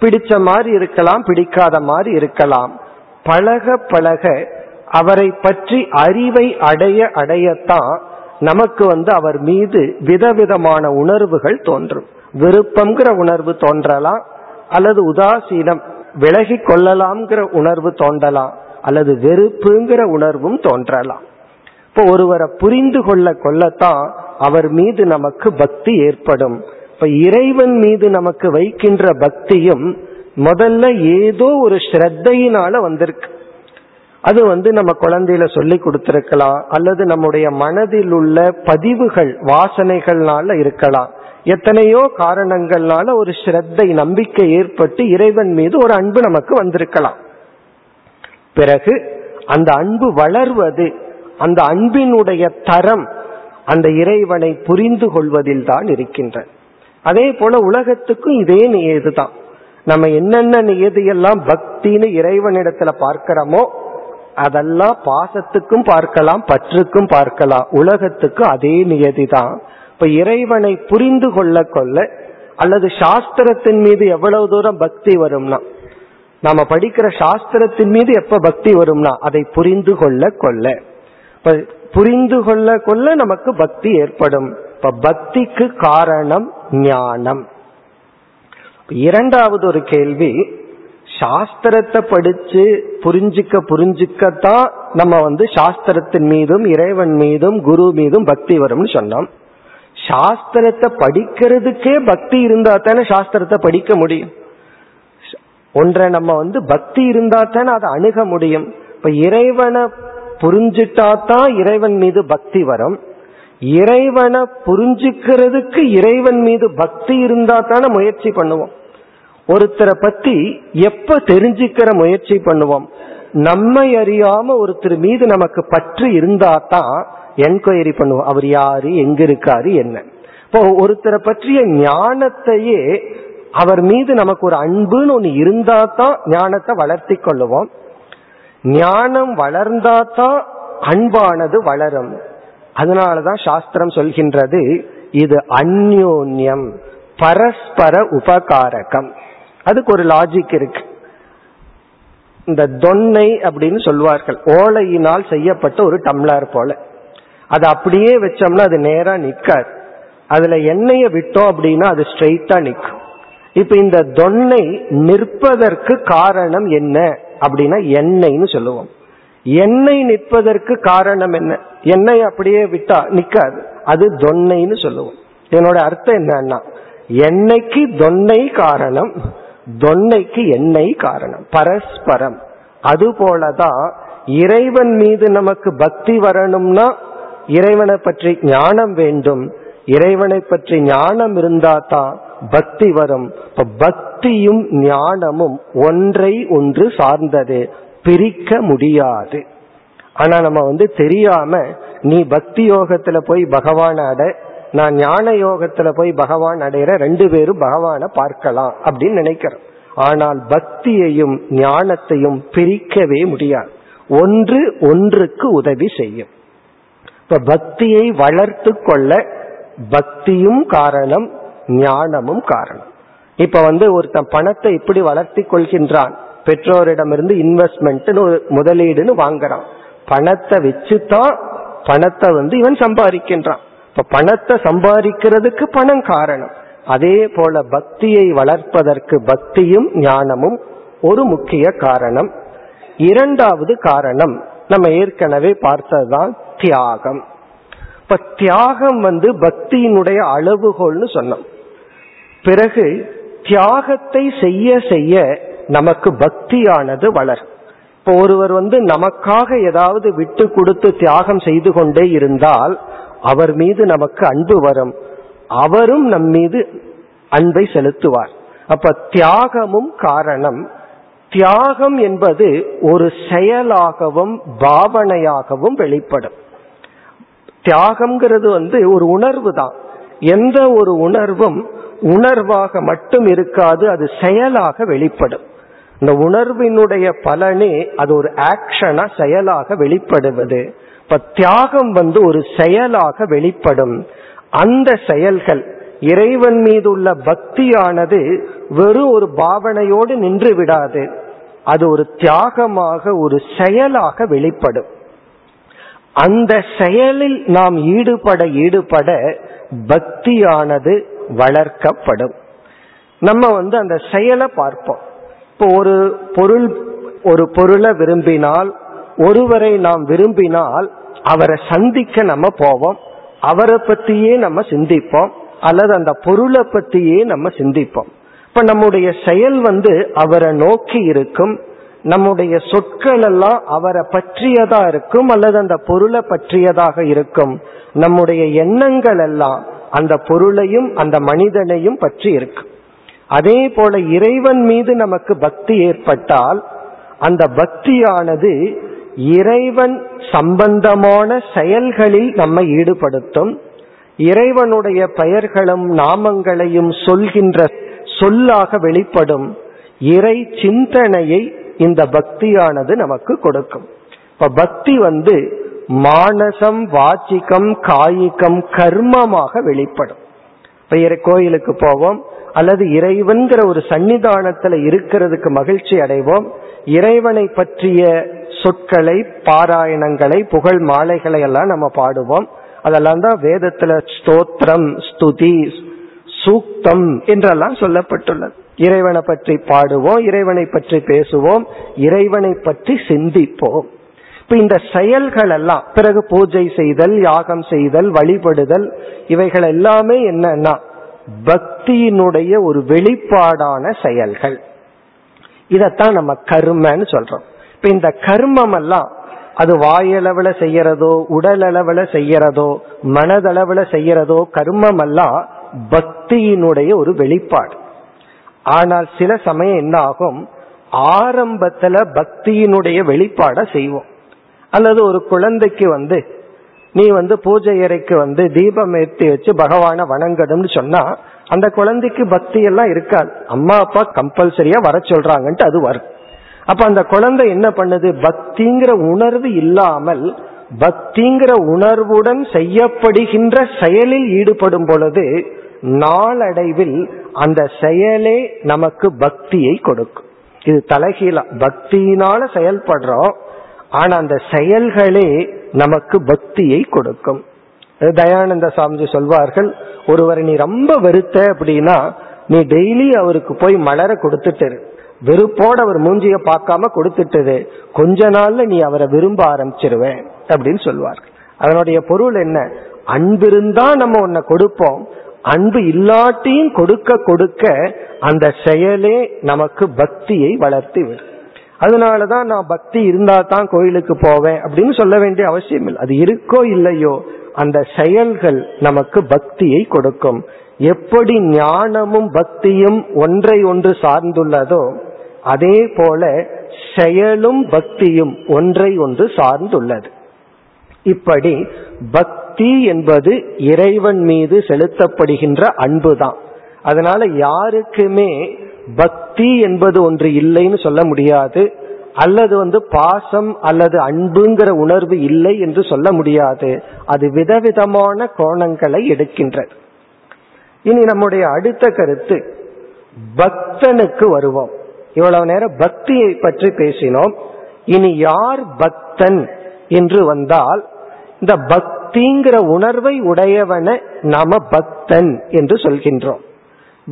S2: பிடிச்ச மாதிரி இருக்கலாம் பிடிக்காத மாதிரி இருக்கலாம். பழக பழக அவரை பற்றி அறிவை அடைய அடையத்தான் நமக்கு வந்து அவர் மீது விதவிதமான உணர்வுகள் தோன்றும். விருப்பம்ங்கிற உணர்வு தோன்றலாம் அல்லது உதாசீனம் விலகி கொள்ளலாம்ங்கிற உணர்வு தோன்றலாம் அல்லது வெறுப்புங்கிற உணர்வும் தோன்றலாம். இப்போ ஒருவரை புரிந்து கொள்ள கொள்ளத்தான் அவர் மீது நமக்கு பக்தி ஏற்படும். இப்ப இறைவன் மீது நமக்கு வைக்கின்ற பக்தியும் முதல்ல ஏதோ ஒரு ஸ்ரத்தையினால வந்திருக்கு. அது வந்து நம்ம குழந்தையில சொல்லி கொடுத்திருக்கலாம் அல்லது நம்முடைய மனதில் உள்ள பதிவுகள் வாசனைகள்னால இருக்கலாம். எத்தனையோ காரணங்கள்னால ஒரு ஸ்ரத்தை நம்பிக்கை ஏற்பட்டு இறைவன் மீது ஒரு அன்பு நமக்கு வந்திருக்கலாம். பிறகு அந்த அன்பு வளர்வது அந்த அன்பினுடைய தரம் அந்த இறைவனை புரிந்து கொள்வதில் தான் இருக்கின்ற. அதே போல உலகத்துக்கும் இதே நியதுதான் நம்ம என்னென்ன நியதியெல்லாம் பக்தின்னு இறைவனிடத்துல பார்க்கிறோமோ அதெல்லாம் பாசத்துக்கும் பார்க்கலாம் பற்றுக்கும் பார்க்கலாம். உலகத்துக்கும் அதே நியதி தான். இப்ப இறைவனை புரிந்து கொள்ள கொள்ள அல்லது சாஸ்திரத்தின் மீது எவ்வளவு தூரம் பக்தி வரும்னா நாம படிக்கிற சாஸ்திரத்தின் மீது எப்ப பக்தி வரும்னா அதை புரிந்து கொள்ள கொள்ள இப்ப புரிந்து கொள்ள கொள்ள நமக்கு பக்தி ஏற்படும். இப்ப பக்திக்கு காரணம் ஞானம். இரண்டாவது ஒரு கேள்வி சாஸ்திரத்தை படிச்சு புரிஞ்சுக்க புரிஞ்சுக்கத்தான் நம்ம வந்து சாஸ்திரத்தின் மீதும் இறைவன் மீதும் குரு மீதும் பக்தி வரும்னு சொன்னோம். சாஸ்திரத்தை படிக்கிறதுக்கே பக்தி இருந்தா தானே சாஸ்திரத்தை படிக்க முடியும்? ஒன்றை நம்ம வந்து பக்தி இருந்தா தானே அதை அணுக முடியும்? இப்ப இறைவனை புரிஞ்சுட்டா தான் இறைவன் மீது பக்தி வரும். இறைவனை புரிஞ்சுக்கிறதுக்கு இறைவன் மீது பக்தி இருந்தா தானே முயற்சி பண்ணுவோம். ஒருத்தரை பத்தி எப்ப தெரிஞ்சுக்கிற முயற்சி பண்ணுவோம்? நம்மை அறியாம ஒருத்தர் மீது நமக்கு பற்று இருந்தா தான் என்கொயரி பண்ணுவோம். அவர் யாரு எங்க இருக்காரு என்ன. இப்போ ஒருத்தரை பற்றிய ஞானத்தையே அவர் மீது நமக்கு ஒரு அன்புன்னு ஒன்று இருந்தா தான் ஞானத்தை வளர்த்தி கொள்ளுவோம். ஞானம் வளர்ந்தா தான் அன்பானது வளரும். அதனாலதான் சாஸ்திரம் சொல்கின்றது இது அந்யோன்யம் பரஸ்பர உபகாரகம். அதுக்கு ஒரு லாஜிக் இருக்கு. இந்த தொன்னை அப்படின்னு சொல்வார்கள் ஓலையினால் செய்யப்பட்ட ஒரு டம்ளர் போல. அது அப்படியே வச்சோம்னா அது நேரா நிக்காது. அதுல எண்ணெயை விட்டோம் அப்படின்னா அது ஸ்ட்ரெயிட்டா நிற்கும் இப்ப இந்த தொன்னை நிற்பதற்கு காரணம் என்ன அப்படின்னா எண்ணெய்னு சொல்லுவோம். எண்ணெய் நிற்பதற்கு காரணம் என்ன? எண்ணெய் அப்படியே விட்டா நிக்காது. அது தொன்னைன்னு சொல்லுவோம். என்னோட அர்த்தம் என்னன்னா எண்ணெய்க்கு தொன்னை காரணம் தொன்னைக்கு எண்ணெய் காரணம் பரஸ்பரம். அது போலதான் இறைவன் மீது நமக்கு பக்தி வரணும்னா இறைவனை பற்றி ஞானம் வேண்டும். இறைவனை பற்றி ஞானம் இருந்தா தான் பக்தி வரும். இப்ப பக்தியும் ஞானமும் ஒன்றை ஒன்று சார்ந்தது. பிரிக்க முடியாது. ஆனா நம்ம வந்து தெரியாம நீ பக்தி யோகத்துல போய் பகவான் அட நான் ஞான யோகத்துல போய் பகவான் அடையிற ரெண்டு பேரும் பகவான பார்க்கலாம் அப்படின்னு நினைக்கிறோம். ஆனால் பக்தியையும் ஞானத்தையும் பிரிக்கவே முடியாது. ஒன்று ஒன்றுக்கு உதவி செய்யும். இப்ப பக்தியை வளர்த்து கொள்ள பக்தியும் காரணம் ஞானமும் காரணம். இப்ப வந்து ஒருத்தன் பணத்தை இப்படி வளர்த்தி கொள்கின்றான் பெற்றோரிடமிருந்து இன்வெஸ்ட்மெண்ட் முதலீடுன்னு வாங்குறான். பணத்தை வச்சுதான் பணத்தை வந்து இவன் சம்பாதிக்கின்றான். இப்ப பணத்தை சம்பாதிக்கிறதுக்கு பணம் காரணம். அதே போல பக்தியை வளர்ப்பதற்கு பக்தியும் ஞானமும் ஒரு முக்கிய காரணம். இரண்டாவது காரணம் நம்ம ஏற்கனவே பார்த்ததுதான் தியாகம் இப்ப தியாகம் வந்து பக்தியினுடைய அளவுகோல்னு சொன்னோம். பிறகு தியாகத்தை செய்ய செய்ய நமக்கு பக்தியானது வளரும். இப்போ ஒருவர் வந்து நமக்காக ஏதாவது விட்டு கொடுத்து தியாகம் செய்து கொண்டே இருந்தால் அவர் மீது நமக்கு அன்பு வரும். அவரும் நம் மீது அன்பை செலுத்துவார். அப்ப தியாகமும் காரணம் தியாகம் என்பது ஒரு செயலாகவும் பாவனையாகவும் வெளிப்படும். தியாகம்ங்கிறது வந்து ஒரு உணர்வு தான். எந்த ஒரு உணர்வும் உணர்வாக மட்டும் இருக்காது அது செயலாக வெளிப்படும். இந்த உணர்வினுடைய பலனே அது ஒரு ஆக்ஷனா செயலாக வெளிப்படுவது. இப்ப தியாகம் வந்து ஒரு செயலாக வெளிப்படும். அந்த செயல்கள் இறைவன் மீது உள்ள பக்தியானது வெறும் ஒரு பாவனையோடு நின்று விடாது. அது ஒரு தியாகமாக ஒரு செயலாக வெளிப்படும். அந்த செயலில் நாம் ஈடுபட ஈடுபட பக்தியானது வளர்க்கப்படும். நம்ம வந்து அந்த செயலை பார்ப்போம். இப்போ ஒரு பொருள் ஒரு பொருளை விரும்பினால் ஒருவரை நாம் விரும்பினால் அவரை சந்திக்க நம்ம போவோம். அவரை பத்தியே நம்ம சிந்திப்போம். அல்லது அந்த பொருளை பத்தியே நம்ம சிந்திப்போம். இப்ப நம்முடைய செயல் வந்து அவரை நோக்கி இருக்கும். நம்முடைய சொற்கள் எல்லாம் அவரை பற்றியதா இருக்கும் அல்லது அந்த பொருளை பற்றியதாக இருக்கும். நம்முடைய எண்ணங்கள் எல்லாம் அந்த பொருளையும் அந்த மனிதனையும் பற்றி இருக்கும். அதே போல இறைவன் மீது நமக்கு பக்தி ஏற்பட்டால் அந்த பக்தியானது இறைவன் சம்பந்தமான செயல்களில் நம்மை ஈடுபடுத்தும். இறைவனுடைய பெயர்களும் நாமங்களையும் சொல்கின்ற சொல்லாக வெளிப்படும். இறை சிந்தனையை இந்த பக்தியானது நமக்கு கொடுக்கும். இப்ப பக்தி வந்து மானசம் வாச்சிகம் காயிகம் கர்மமாக வெளிப்படும். இப்ப கோயிலுக்கு போவோம் அல்லது இறைவன்கிற ஒரு சன்னிதானத்துல இருக்கிறதுக்கு மகிழ்ச்சி அடைவோம். இறைவனை பற்றிய சொற்களை பாராயணங்களை புகழ் மாலைகளை எல்லாம் நம்ம பாடுவோம். அதெல்லாம் தான் வேதத்துல ஸ்தோத்திரம் ஸ்துதி சூக்தம் என்றெல்லாம் சொல்லப்பட்டுள்ளது. இறைவனை பற்றி பாடுவோம் இறைவனை பற்றி பேசுவோம் இறைவனை பற்றி சிந்திப்போம். இப்ப இந்த செயல்கள் எல்லாம் பிறகு பூஜை செய்தல் யாகம் செய்தல் வழிபடுதல் இவைகள் எல்லாமே என்னன்னா பக்தியினுடைய ஒரு வெளிப்பாடான செயல்கள். இதத்தான் நம்ம கர்மன்னு சொல்றோம். இப்ப இந்த கர்மம் எல்லாம் அது வாயளவுல செய்யறதோ உடல் அளவுல செய்யறதோ மனதளவுல செய்யறதோ கர்மம் எல்லாம் பக்தியினுடைய ஒரு வெளிப்பாடு. ஆனால் சில சமயம் என்ன ஆகும் ஆரம்பத்துல பக்தியினுடைய வெளிப்பாட செய்வோம். அல்லது ஒரு குழந்தைக்கு வந்து நீ வந்து பூஜை அறைக்கு வந்து தீபம் ஏற்றி வச்சு பகவான வணங்கணும்னு சொன்னா அந்த குழந்தைக்கு பக்தி எல்லாம் இருக்காது. அம்மா அப்பா கம்பல்சரியா வர சொல்றாங்கன்ட்டு அது வரும். அப்ப அந்த குழந்தை என்ன பண்ணுது? பக்திங்கிற உணர்வு இல்லாமல் பக்திங்கிற உணர்வுடன் செய்யப்படுகின்ற செயலில் ஈடுபடும் பொழுது நாளடைவில் அந்த செயலே நமக்கு பக்தியை கொடுக்கும். இது தலைகீழ. பக்தியினால செயல்படுறோம். ஆனா அந்த செயல்களே நமக்கு பக்தியை கொடுக்கும். தயானந்த சாமிஜி சொல்வார்கள் ஒருவரை நீ ரொம்ப வெறுத்த அப்படின்னா நீ டெய்லி அவருக்கு போய் மலர கொடுத்துட்டு வெறுப்போட அவர் மூஞ்சிய பார்க்காம கொடுத்துட்டது கொஞ்ச நாள்ல நீ அவரை விரும்ப ஆரம்பிச்சிருவேன். அப்படின்னு சொல்வார்கள். அதனுடைய பொருள் என்ன? அன்பிருந்தா நம்ம உன்னை கொடுப்போம். அன்பு இல்லாட்டியும் கொடுக்க கொடுக்க அந்த செயலே நமக்கு பக்தியை வளர்த்தி விடும். அதனாலதான் நான் பக்தி இருந்தா தான் கோயிலுக்கு போவேன் அப்படின்னு சொல்ல வேண்டிய அவசியம் இல்லை. அது இருக்கோ இல்லையோ அந்த செயல்கள் நமக்கு பக்தியை கொடுக்கும். எப்படி ஞானமும் பக்தியும் ஒன்றை ஒன்று சார்ந்துள்ளதோ அதே போல செயலும் பக்தியும் ஒன்றை ஒன்று சார்ந்துள்ளது. இப்படி பக்தி பக்தி என்பது இறைவன் மீது செலுத்தப்படுகின்ற அன்புதான். அதனால யாருக்குமே பக்தி என்பது ஒன்று இல்லைன்னு சொல்ல முடியாது. அல்லது வந்து பாசம் அல்லது அன்புங்கிற உணர்வு இல்லை என்று சொல்ல முடியாது. அது விதவிதமான கோணங்களை எடுக்கின்றது. இனி நம்முடைய அடுத்த கருத்து பக்தனுக்கு வருவோம். இவ்வளவு நேரம் பக்தியை பற்றி பேசினோம். இனி யார் பக்தன் என்று வந்தால் இந்த பக்திங்கிற உணர்வை உடையவன நாம பக்தன் என்று சொல்கின்றோம்.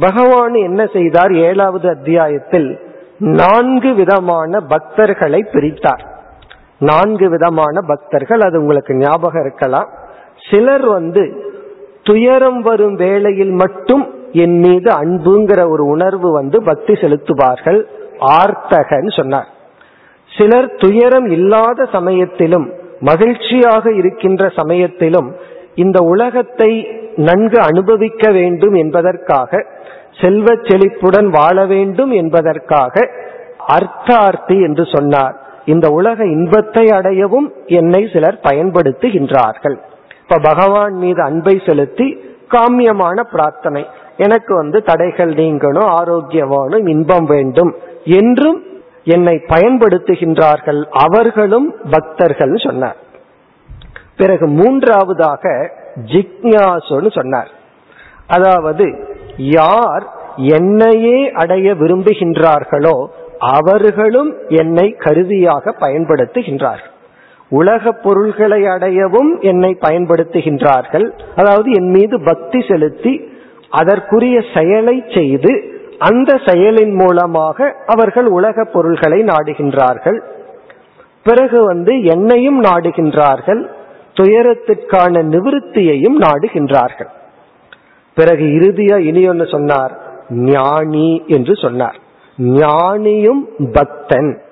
S2: பகவான் என்ன செய்தார்? ஏழாவது அத்தியாயத்தில் நான்கு விதமான பக்தர்களை பிரித்தார். நான்கு விதமான பக்தர்கள் அது உங்களுக்கு ஞாபகம் இருக்கலாம். சிலர் வந்து துயரம் வரும் வேளையில் மட்டும் என் மீது அன்புங்கிற ஒரு உணர்வு வந்து பக்தி செலுத்துவார்கள் ஆர்த்தகன்னு சொன்னார். சிலர் துயரம் இல்லாத சமயத்திலும் மகிழ்ச்சியாக இருக்கின்ற சமயத்திலும் இந்த உலகத்தை நன்கு அனுபவிக்க வேண்டும் என்பதற்காக செல்வ செழிப்புடன் வாழ வேண்டும் என்பதற்காக அர்த்தார்த்தி என்று சொன்னார். இந்த உலக இன்பத்தை அடையவும் என்னை சிலர் பயன்படுத்துகின்றார்கள். இப்ப பகவான் மீது அன்பை செலுத்தி காமியமான பிரார்த்தனை. எனக்கு வந்து தடைகள் நீங்கணும் ஆரோக்கியம் வேணும் இன்பம் வேண்டும் என்றும் என்னை பயன்படுத்துகின்றார்கள் அவர்களும் பக்தர்கள் சொன்னார். பிறகு மூன்றாவதாக ஜிக்யாசுன்னு சொன்னார். அதாவது யார் என்னையே அடைய விரும்புகின்றார்களோ அவர்களும் என்னை கருவியாக பயன்படுத்துகின்றார்கள். உலக பொருள்களை அடையவும் என்னை பயன்படுத்துகின்றார்கள். அதாவது என் மீது பக்தி செலுத்தி அதற்குரிய செயலை செய்து அந்த செயலின் மூலமாக அவர்கள் உலக பொருள்களை நாடுகின்றார்கள். பிறகு வந்து என்னையும் நாடுகின்றார்கள். துயரத்திற்கான நிவிருத்தியையும் நாடுகின்றார்கள். பிறகு இறுதியா இனி ஒன்று சொன்னார். ஞானி என்று சொன்னார். ஞானியும் பக்தன்.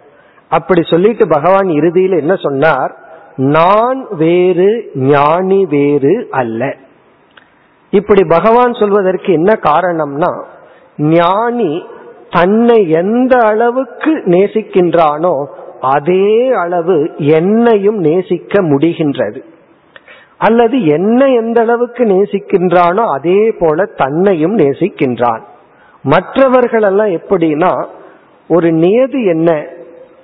S2: அப்படி சொல்லிட்டு பகவான் இறுதியில் என்ன சொன்னார்? நான் வேறு ஞானி வேறு அல்ல. இப்படி பகவான் சொல்வதற்கு என்ன காரணம்னா ஞானி தன்னை எந்த அளவுக்கு நேசிக்கின்றானோ அதே அளவு என்னையும் நேசிக்க முடிகின்றது. அல்லது என்ன எந்த அளவுக்கு நேசிக்கின்றானோ அதே போல தன்னையும் நேசிக்கின்றான். மற்றவர்கள் எல்லாம் எப்படின்னா ஒரு நியதி என்ன?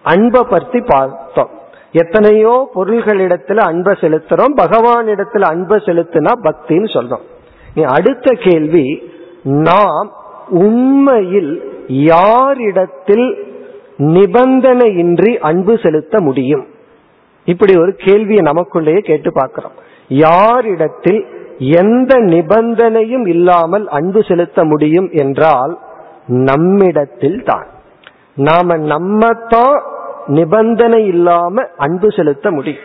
S2: அன்பை பற்றி பார்த்தோம். எத்தனையோ பொருள்களிடத்துல அன்பை செலுத்துறோம். பகவான் இடத்துல அன்பை செலுத்தினா பக்தின்னு சொல்றோம். நீ அடுத்த கேள்வி நாம் உண்மையில் யாரிடத்தில் நிபந்தனையின்றி அன்பு செலுத்த முடியும்? இப்படி ஒரு கேள்வியை நமக்குள்ளேயே கேட்டு பார்க்கிறோம். யாரிடத்தில் எந்த நிபந்தனையும் இல்லாமல் அன்பு செலுத்த முடியும் என்றால் நம்மிடத்தில் தான். நாம நம்மத்தான் நிபந்தனை இல்லாம அன்பு செலுத்த முடியும்.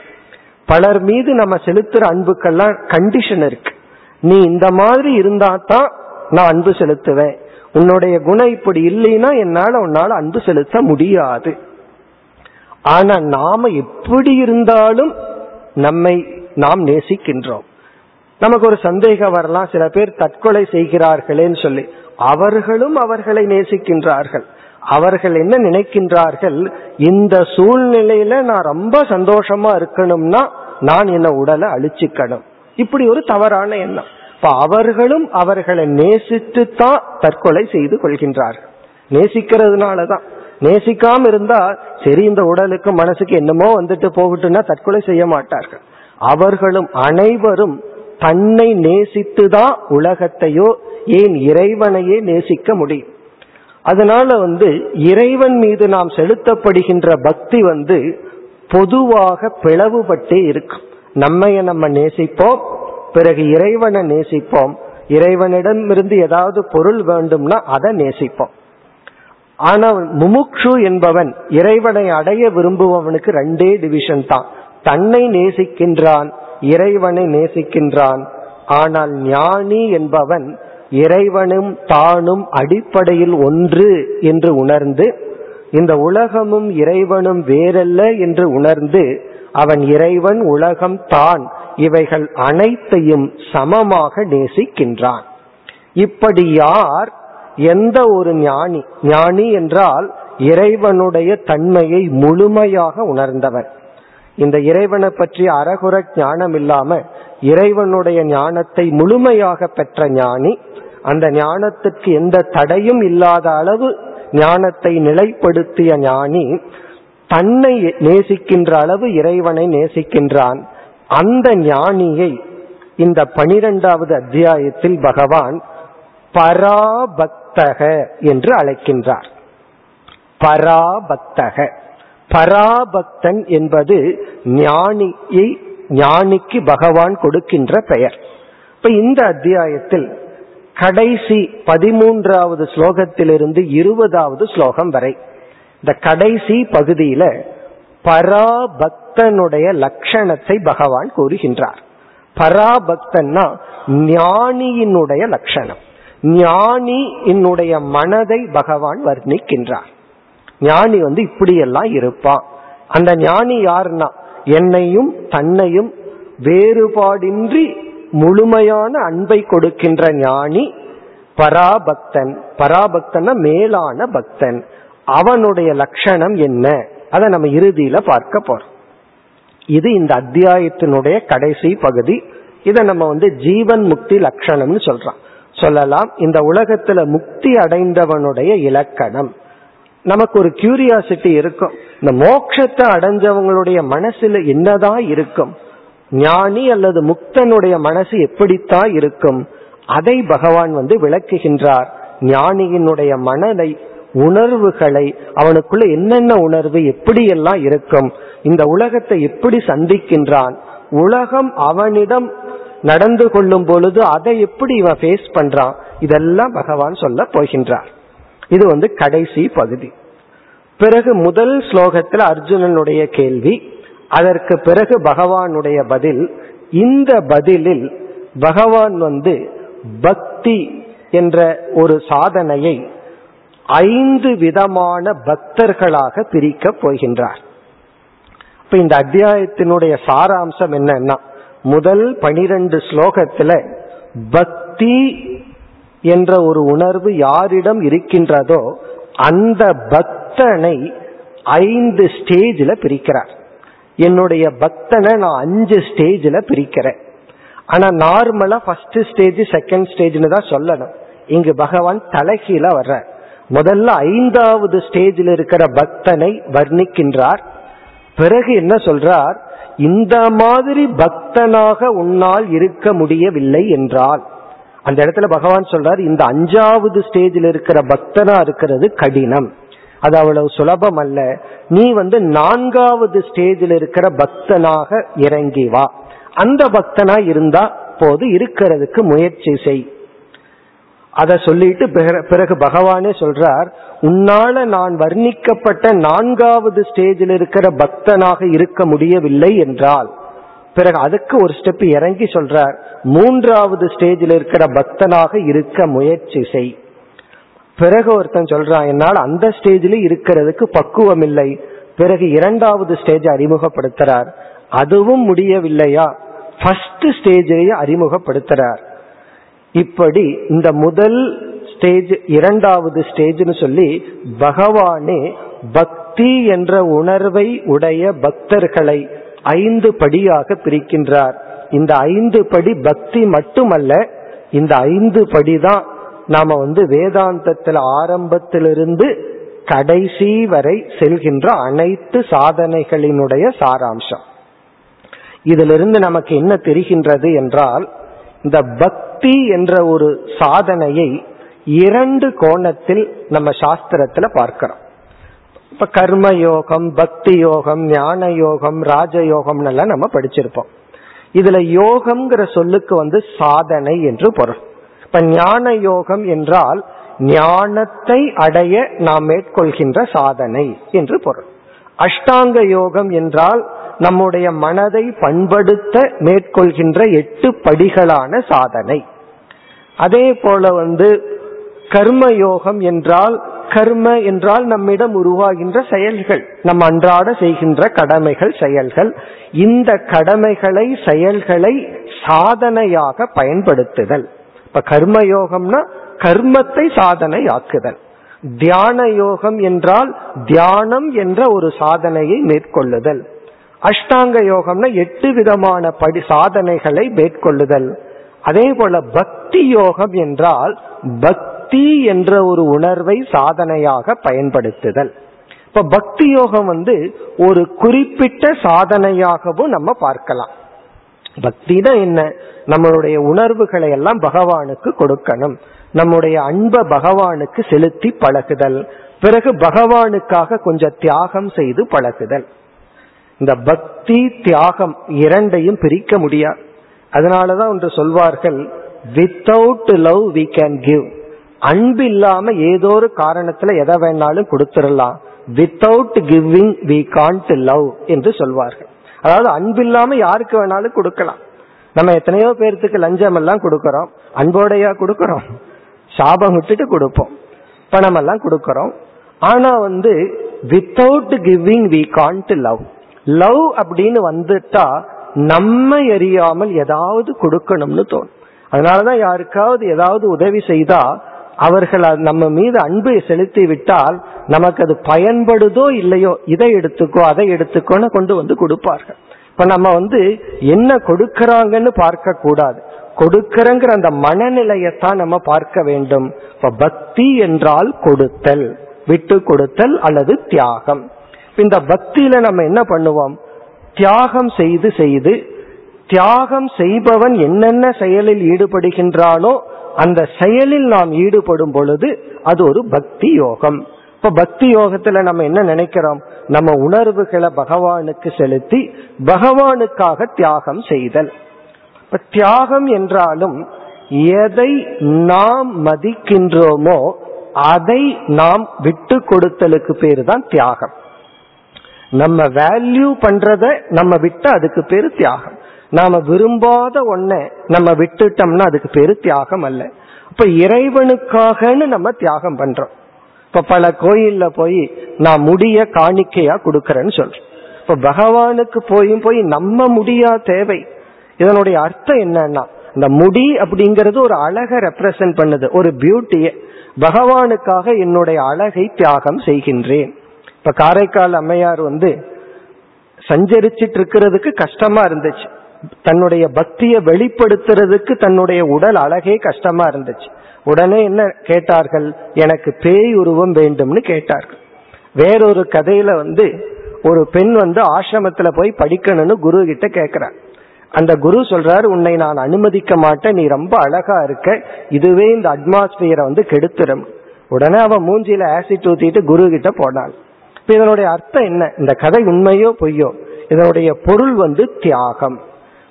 S2: பலர் மீது நம்ம செலுத்துற அன்புக்கெல்லாம் கண்டிஷன் இருக்கு. நீ இந்த மாதிரி இருந்தா தான் நான் அன்பு செலுத்துவேன். உன்னுடைய குணம் இப்படி இல்லைன்னா என்னால உன்னால அன்பு செலுத்த முடியாது. ஆனா நாம எப்படி இருந்தாலும் நம்மை நாம் நேசிக்கின்றோம். நமக்கு ஒரு சந்தேகம் வரலாம் சில பேர் தற்கொலை செய்கிறார்களேன்னு சொல்லி. அவர்களும் அவர்களை நேசிக்கின்றார்கள். அவர்கள் என்ன நினைக்கின்றார்கள்? இந்த சூழ்நிலையில நான் ரொம்ப சந்தோஷமா இருக்கணும்னா நான் என்ன உடலை அழிச்சுக்கணும். இப்படி ஒரு தவறான எண்ணம். இப்ப அவர்களும் அவர்களை நேசித்து தான் தற்கொலை செய்து கொள்கின்றார்கள். நேசிக்கிறதுனாலதான். நேசிக்காம இருந்தா சரி இந்த உடலுக்கு மனசுக்கு என்னமோ வந்துட்டு போகட்டும்னா தற்கொலை செய்ய மாட்டார்கள். அவர்களும் அனைவரும் தன்னை நேசித்து தான் உலகத்தையோ ஏன் இறைவனையே நேசிக்க முடியும். அதனால வந்து இறைவன் மீது நாம் செலுத்தப்படுகின்ற பக்தி வந்து பொதுவாக பிளவுபட்டே இருக்கும். நம்மைய நம்ம நேசிப்போம் பிறகு இறைவனை நேசிப்போம். இறைவனிடமிருந்து ஏதாவது பொருள் வேண்டும்னா அதை நேசிப்போம். ஆனா முமுக்ஷு என்பவன் இறைவனை அடைய விரும்புபவனுக்கு ரெண்டே டிவிஷன் தான். தன்னை நேசிக்கின்றான் இறைவனை நேசிக்கின்றான். ஆனால் ஞானி என்பவன் இறைவனும் தானும் அடிப்படையில் ஒன்று என்று உணர்ந்து இந்த உலகமும் இறைவனும் வேறல்ல என்று உணர்ந்து அவன் இறைவன் உலகம் தான் இவைகள் அனைத்தையும் சமமாக நேசிக்கின்றான். இப்படி யார் எந்த ஒரு ஞானி ஞானி என்றால் இறைவனுடைய தன்மையை முழுமையாக உணர்ந்தவர். இந்த இறைவனை பற்றி அறகுற ஞானம் இல்லாம இறைவனுடைய ஞானத்தை முழுமையாக பெற்ற ஞானி அந்த ஞானத்துக்கு எந்த தடையும் இல்லாத அளவு ஞானத்தை நிலைப்படுத்திய ஞானி தன்னை நேசிக்கின்ற அளவு இறைவனை நேசிக்கின்றான். அந்த ஞானியை இந்த பனிரெண்டாவது அத்தியாயத்தில் பகவான் பராபக்தக என்று அழைக்கின்றார். பராபக்தக. பராபக்தன் என்பது ஞானியை ஞானிக்கு பகவான் கொடுக்கின்ற பெயர். இப்ப இந்த அத்தியாயத்தில் கடைசி பதிமூன்றாவது ஸ்லோகத்திலிருந்து இருபதாவது ஸ்லோகம் வரை இந்த கடைசி பகுதியில பக்தனுடைய லட்சணத்தை பகவான் கூறுகின்றார். பராபக்தன்னா ஞானியினுடைய லட்சணம் ஞானி என்னுடைய மனதை பகவான் வர்ணிக்கின்றார். ஞானி வந்து இப்படியெல்லாம் இருப்பான் அந்த ஞானி யாருன்னா என்னையும் தன்னையும் வேறுபாடின்றி முழுமையான அன்பை கொடுக்கின்ற ஞானி பராபக்தன். பராபக்தன மேலான பக்தன். அவனுடைய லட்சணம் என்ன? அதை நம்ம இறுதியில பார்க்க போறோம். இது இந்த அத்தியாயத்தினுடைய கடைசி பகுதி. இதை நம்ம வந்து ஜீவன் முக்தி லட்சணம்னு சொல்றோம். சொல்லலாம் இந்த உலகத்துல முக்தி அடைந்தவனுடைய இலக்கணம். நமக்கு ஒரு கியூரியாசிட்டி இருக்கும். இந்த மோட்சத்தை அடைஞ்சவங்களுடைய மனசுல என்னதான் இருக்கும்? ஞானி அல்லது முக்தனுடைய மனசு எப்படித்தான் இருக்கும்? அதை பகவான் வந்து விளக்குகின்றார். ஞானியினுடைய மனதை உணர்வுகளை அவனுக்குள்ள என்னென்ன உணர்வு எப்படியெல்லாம் இருக்கும் இந்த உலகத்தை எப்படி சந்திக்கின்றான் உலகம் அவனிடம் நடந்து கொள்ளும் பொழுது அதை எப்படி இவன் ஃபேஸ் பண்றான் இதெல்லாம் பகவான் சொல்ல போகின்றார். இது வந்து கடைசி பகுதி. பிறகு முதல் ஸ்லோகத்தில் அர்ஜுனனுடைய கேள்வி அதற்கு பிறகு பகவானுடைய பதில். இந்த பதிலில் பகவான் வந்து பக்தி என்ற ஒரு சாதனையை ஐந்து விதமான பக்தர்களாக பிரிக்க போகின்றார். இப்ப இந்த அத்தியாயத்தினுடைய சாராம்சம் என்னன்னா முதல் பனிரெண்டு ஸ்லோகத்துல பக்தி என்ற ஒரு உணர்வு யாரிடம் இருக்கின்றதோ அந்த பக்தனை ஐந்து ஸ்டேஜில் பிரிக்கிறார். என்னுடைய பக்தனை நான் அஞ்சு ஸ்டேஜில் பிரிக்கிறேன். ஆனா நார்மலா ஃபர்ஸ்ட் ஸ்டேஜ் செகண்ட் ஸ்டேஜ்னு தான் சொல்லணும். இங்கு பகவான் தலைகீழ வர்றார். முதல்ல ஐந்தாவது ஸ்டேஜில் இருக்கிற பக்தனை வர்ணிக்கின்றார். பிறகு என்ன சொல்றார்? இந்த மாதிரி பக்தனாக உன்னால் இருக்க முடியவில்லை என்றால். அந்த இடத்துல பகவான் சொல்றார் இந்த அஞ்சாவது ஸ்டேஜில் இருக்கிற பக்தனா இருக்கிறது கடினம். அது அவ்வளவு சுலபம் அல்ல. நீ வந்து நான்காவது ஸ்டேஜில் இருக்கிற பக்தனாக இறங்கி வா. அந்த பக்தனா இருந்தா போது இருக்கிறதுக்கு முயற்சி செய். அத சொல்லிட்டு பிறகு பகவானே சொல்றார் உன்னால நான் வர்ணிக்கப்பட்ட நான்காவது ஸ்டேஜில் இருக்கிற பக்தனாக இருக்க முடியவில்லை என்றால் பிறகு அதுக்கு ஒரு ஸ்டெப் இறங்கி சொல்றார் மூன்றாவது ஸ்டேஜில் இருக்கிற பக்தனாக இருக்க முயற்சி செய். பிறகு ஒருத்தன் சொல்றான் என்னால் அந்த ஸ்டேஜில் இருக்கிறதுக்கு பக்குவம் இல்லை பிறகு இரண்டாவது ஸ்டேஜ் அறிமுகப்படுத்துறார் அதுவும் முடியவில்லையா? ஃபர்ஸ்ட் ஸ்டேஜையே அறிமுகப்படுத்துறார். இப்படி இந்த முதல் ஸ்டேஜ் இரண்டாவது ஸ்டேஜ்னு சொல்லி பகவானே பக்தி என்ற உணர்வை உடைய பக்தர்களை ஐந்து படியாக பிரிக்கின்றார். இந்த ஐந்து படி பக்தி மட்டுமல்ல இந்த ஐந்து படி தான் நாம வந்து வேதாந்தத்தில் ஆரம்பத்திலிருந்து கடைசி வரை செல்கின்ற அனைத்து சாதனைகளினுடைய சாராம்சம். இதிலிருந்து நமக்கு என்ன தெரிகின்றது என்றால் இந்த பக்தி என்ற ஒரு சாதனையை இரண்டு கோணத்தில் நம்ம சாஸ்திரத்துல பார்க்கிறோம். இப்ப கர்ம யோகம் பக்தி யோகம் ஞான யோகம் ராஜயோகம் எல்லாம் நம்ம படிச்சிருப்போம். இதுல யோகம்ங்கிற சொல்லுக்கு வந்து சாதனை என்று பொருள். இப்ப ஞான யோகம் என்றால் ஞானத்தை அடைய நாம் மேற்கொள்கின்ற சாதனை என்று பொருள். அஷ்டாங்க யோகம் என்றால் நம்முடைய மனதை பண்படுத்த மேற்கொள்கின்ற எட்டு படிகளான சாதனை. அதே போல வந்து கர்ம யோகம் என்றால் கர்ம என்றால் நம்மிடம் உருவாகின்ற செயல்கள் நம் அன்றாட செய்கின்ற கடமைகள் செயல்கள். இந்த கடமைகளை செயல்களை சாதனையாக பயன்படுத்துதல். இப்ப கர்ம யோகம்னா கர்மத்தை சாதனையாக்குதல். தியான யோகம் என்றால் தியானம் என்ற ஒரு சாதனையை மேற்கொள்ளுதல். அஷ்டாங்க யோகம்னா எட்டு விதமான படி சாதனைகளை மேற்கொள்ளுதல். அதே போல பக்தி யோகம் என்றால் பக்தி என்ற ஒரு உணர்வை சாதனையாக பயன்படுத்துதல். இப்ப பக்தி யோகம் வந்து ஒரு குறிப்பிட்ட சாதனையாகவும் நம்ம பார்க்கலாம். பக்தினா என்ன? நம்மளுடைய உணர்வுகளை எல்லாம் பகவானுக்கு கொடுக்கணும். நம்முடைய அன்ப பகவானுக்கு செலுத்தி பழகுதல். பிறகு பகவானுக்காக கொஞ்சம் தியாகம் செய்து பழகுதல். இந்த பக்தி தியாகம் இரண்டையும் பிரிக்க முடியாது அதனாலதான் ஒன்று சொல்வார்கள் without love we can give அன்பு இல்லாம ஏதோ ஒரு காரணத்துல எதை வேணாலும் கொடுத்துடலாம். Without giving we can't love என்று சொல்வார்கள். அதாவது அன்பு இல்லாம யாருக்கு வேணாலும் கொடுக்கலாம். நம்ம எத்தனையோ பேர்த்துக்கு லஞ்சம் எல்லாம் கொடுக்கறோம். அன்போடையா கொடுக்கறோம். சாபம் விட்டுட்டு கொடுப்போம். பணம் எல்லாம் கொடுக்கறோம். ஆனா வந்து without giving we can't love love அப்படின்னு வந்துட்டா நம்ம எரியாமல் ஏதாவது கொடுக்கணும்னு தோணும். அதனாலதான் யாருக்காவது ஏதாவது உதவி செய்தா அவர்கள் நம்ம மீது அன்பை செலுத்தி விட்டால் நமக்கு அது பயன்படுதோ இல்லையோ இதை எடுத்துக்கோ அதை எடுத்துக்கோன்னு கொண்டு வந்து கொடுப்பார்கள். இப்ப நம்ம வந்து என்ன கொடுக்கறாங்கன்னு பார்க்க கூடாது கொடுக்கறங்கிற அந்த மனநிலையத்தான் நம்ம பார்க்க வேண்டும். இப்ப பக்தி என்றால் கொடுத்தல் விட்டு கொடுத்தல் அல்லது தியாகம். இந்த பக்தியில நம்ம என்ன பண்ணுவோம்? தியாகம் செய்து செய்து தியாகம் செய்பவன் என்னென்ன செயலில் ஈடுபடுகின்றானோ அந்த செயலில் நாம் ஈடுபடும் பொழுது அது ஒரு பக்தி யோகம். இப்ப பக்தி யோகத்துல நம்ம என்ன நினைக்கிறோம்? நம்ம உணர்வுகளை பகவானுக்கு செலுத்தி பகவானுக்காக தியாகம் செய்தல். இப்ப தியாகம் என்றாலும் எதை நாம் மதிக்கின்றோமோ அதை நாம் விட்டு கொடுத்தலுக்கு பேரு தான் தியாகம். நம்ம வேல்யூ பண்றத நம்ம விட்டு அதுக்கு பேரு தியாகம். நாம விரும்பாத ஒன்ன நம்ம விட்டுட்டோம்னா அதுக்கு பேரு தியாகம் அல்ல. இப்ப இறைவனுக்காகன்னு நம்ம தியாகம் பண்றோம். இப்ப பல கோயில்ல போய் நான் முடிய காணிக்கையா கொடுக்கறேன்னு சொல்றேன். இப்ப பகவானுக்கு போயும் போய் நம்ம முடியா தேவை. இதனுடைய அர்த்தம் என்னன்னா இந்த முடி அப்படிங்கறது ஒரு அழகை ரெப்ரசன்ட் பண்ணுது ஒரு பியூட்டிய பகவானுக்காக என்னுடைய அழகை தியாகம் செய்கின்றேன். இப்ப காரைக்கால் அம்மையார் வந்து சஞ்சரிச்சிட்டு இருக்கிறதுக்கு கஷ்டமா இருந்துச்சு. தன்னுடைய பக்தியை வெளிப்படுத்துறதுக்கு தன்னுடைய உடல் அழகே கஷ்டமா இருந்துச்சு. உடனே என்ன கேட்டார்கள்? எனக்கு பேய் உருவம் வேண்டும்னு கேட்டார்கள். வேறொரு கதையில வந்து ஒரு பெண் வந்து ஆசிரமத்துல போய் படிக்கணும்னு குரு கிட்ட கேக்குறார். அந்த குரு சொல்றாரு உன்னை நான் அனுமதிக்க மாட்டேன். நீ ரொம்ப அழகா இருக்க. இதுவே இந்த அட்மாஸ்பியரை வந்து கெடுத்துரும். உடனே அவன் மூஞ்சியில ஆசிட் ஊத்திட்டு குரு கிட்ட போனாள் இப்ப இதனுடைய அர்த்தம் என்ன? இந்த கதை உண்மையோ பொய்யோ? இதனுடைய பொருள் வந்து தியாகம்.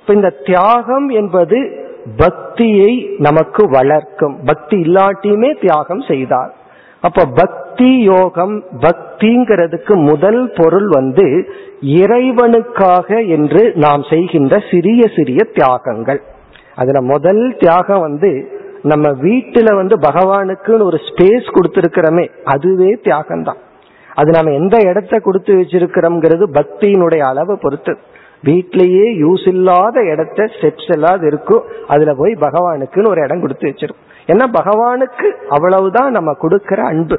S2: இப்ப இந்த தியாகம் என்பது பக்தியை நமக்கு வளர்க்கும். பக்தி இல்லாட்டியுமே தியாகம் செய்தார் அப்ப பக்தி யோகம் பக்திங்கிறதுக்கு முதல் பொருள் வந்து இறைவனுக்காக என்று நாம் செய்கின்ற சிறிய சிறிய தியாகங்கள். அதுல முதல் தியாகம் வந்து நம்ம வீட்டுல வந்து பகவானுக்குன்னு ஒரு ஸ்பேஸ் கொடுத்திருக்கிறோமே அதுவே தியாகம் தான் அது நம்ம எந்த இடத்த கொடுத்து வச்சிருக்கிறோம்ங்கிறது பக்தியினுடைய அளவை பொறுத்து. வீட்லேயே யூஸ் இல்லாத இடத்த ஸ்டெப்ஸ் எல்லாம் இருக்கும் அதுல போய் பகவானுக்குன்னு ஒரு இடம் கொடுத்து வச்சிருக்கோம். ஏன்னா பகவானுக்கு அவ்வளவுதான் நம்ம கொடுக்கிற அன்பு.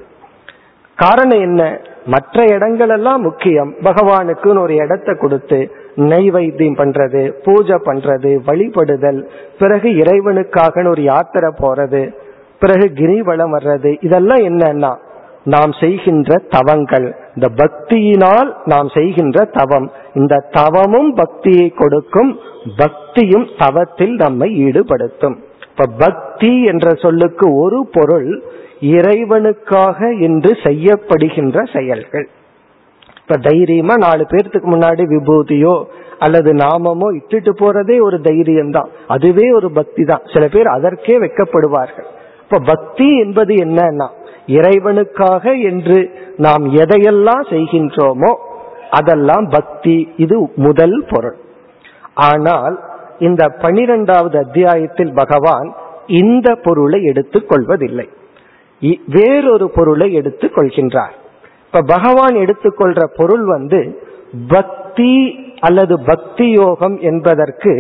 S2: காரணம் என்ன? மற்ற இடங்கள் எல்லாம் முக்கியம். பகவானுக்குன்னு ஒரு இடத்த கொடுத்து நெய்வைத்தியம் பண்றது பூஜை பண்றது வழிபடுதல் பிறகு இறைவனுக்காக ஒரு யாத்திரை போறது பிறகு கிரிவலம் வர்றது இதெல்லாம் என்னன்னா நாம் செய்கின்ற தவங்கள். இந்த பக்தியினால் நாம் செய்கின்ற தவம். இந்த தவமும் பக்தியை கொடுக்கும். பக்தியும் தவத்தில் நம்மை ஈடுபடுத்தும். இப்ப பக்தி என்ற சொல்லுக்கு ஒரு பொருள் இறைவனுக்காக என்று செய்யப்படுகின்ற செயல்கள். இப்ப தைரியமா நாலு பேர்த்துக்கு முன்னாடி விபூதியோ அல்லது நாமமோ இட்டுட்டு போறதே ஒரு தைரியம் தான் அதுவே ஒரு பக்தி தான் சில பேர் அதற்கே வைக்கப்படுவார்கள். இப்ப பக்தி என்பது என்னன்னா இறைவனுக்காக என்று நாம் எதையெல்லாம் செய்கின்றோமோ அதெல்லாம் பக்தி இது முதல் பொருள். ஆனால் இந்த பனிரெண்டாவது அத்தியாயத்தில் பகவான் இந்த பொருளை எடுத்துக் கொள்வதில்லை. வேறொரு பொருளை எடுத்துக் கொள்கின்றார். இப்ப பகவான் எடுத்துக்கொள்ற பொருள் வந்து பக்தி அல்லது பக்தி யோகம் என்பதற்கு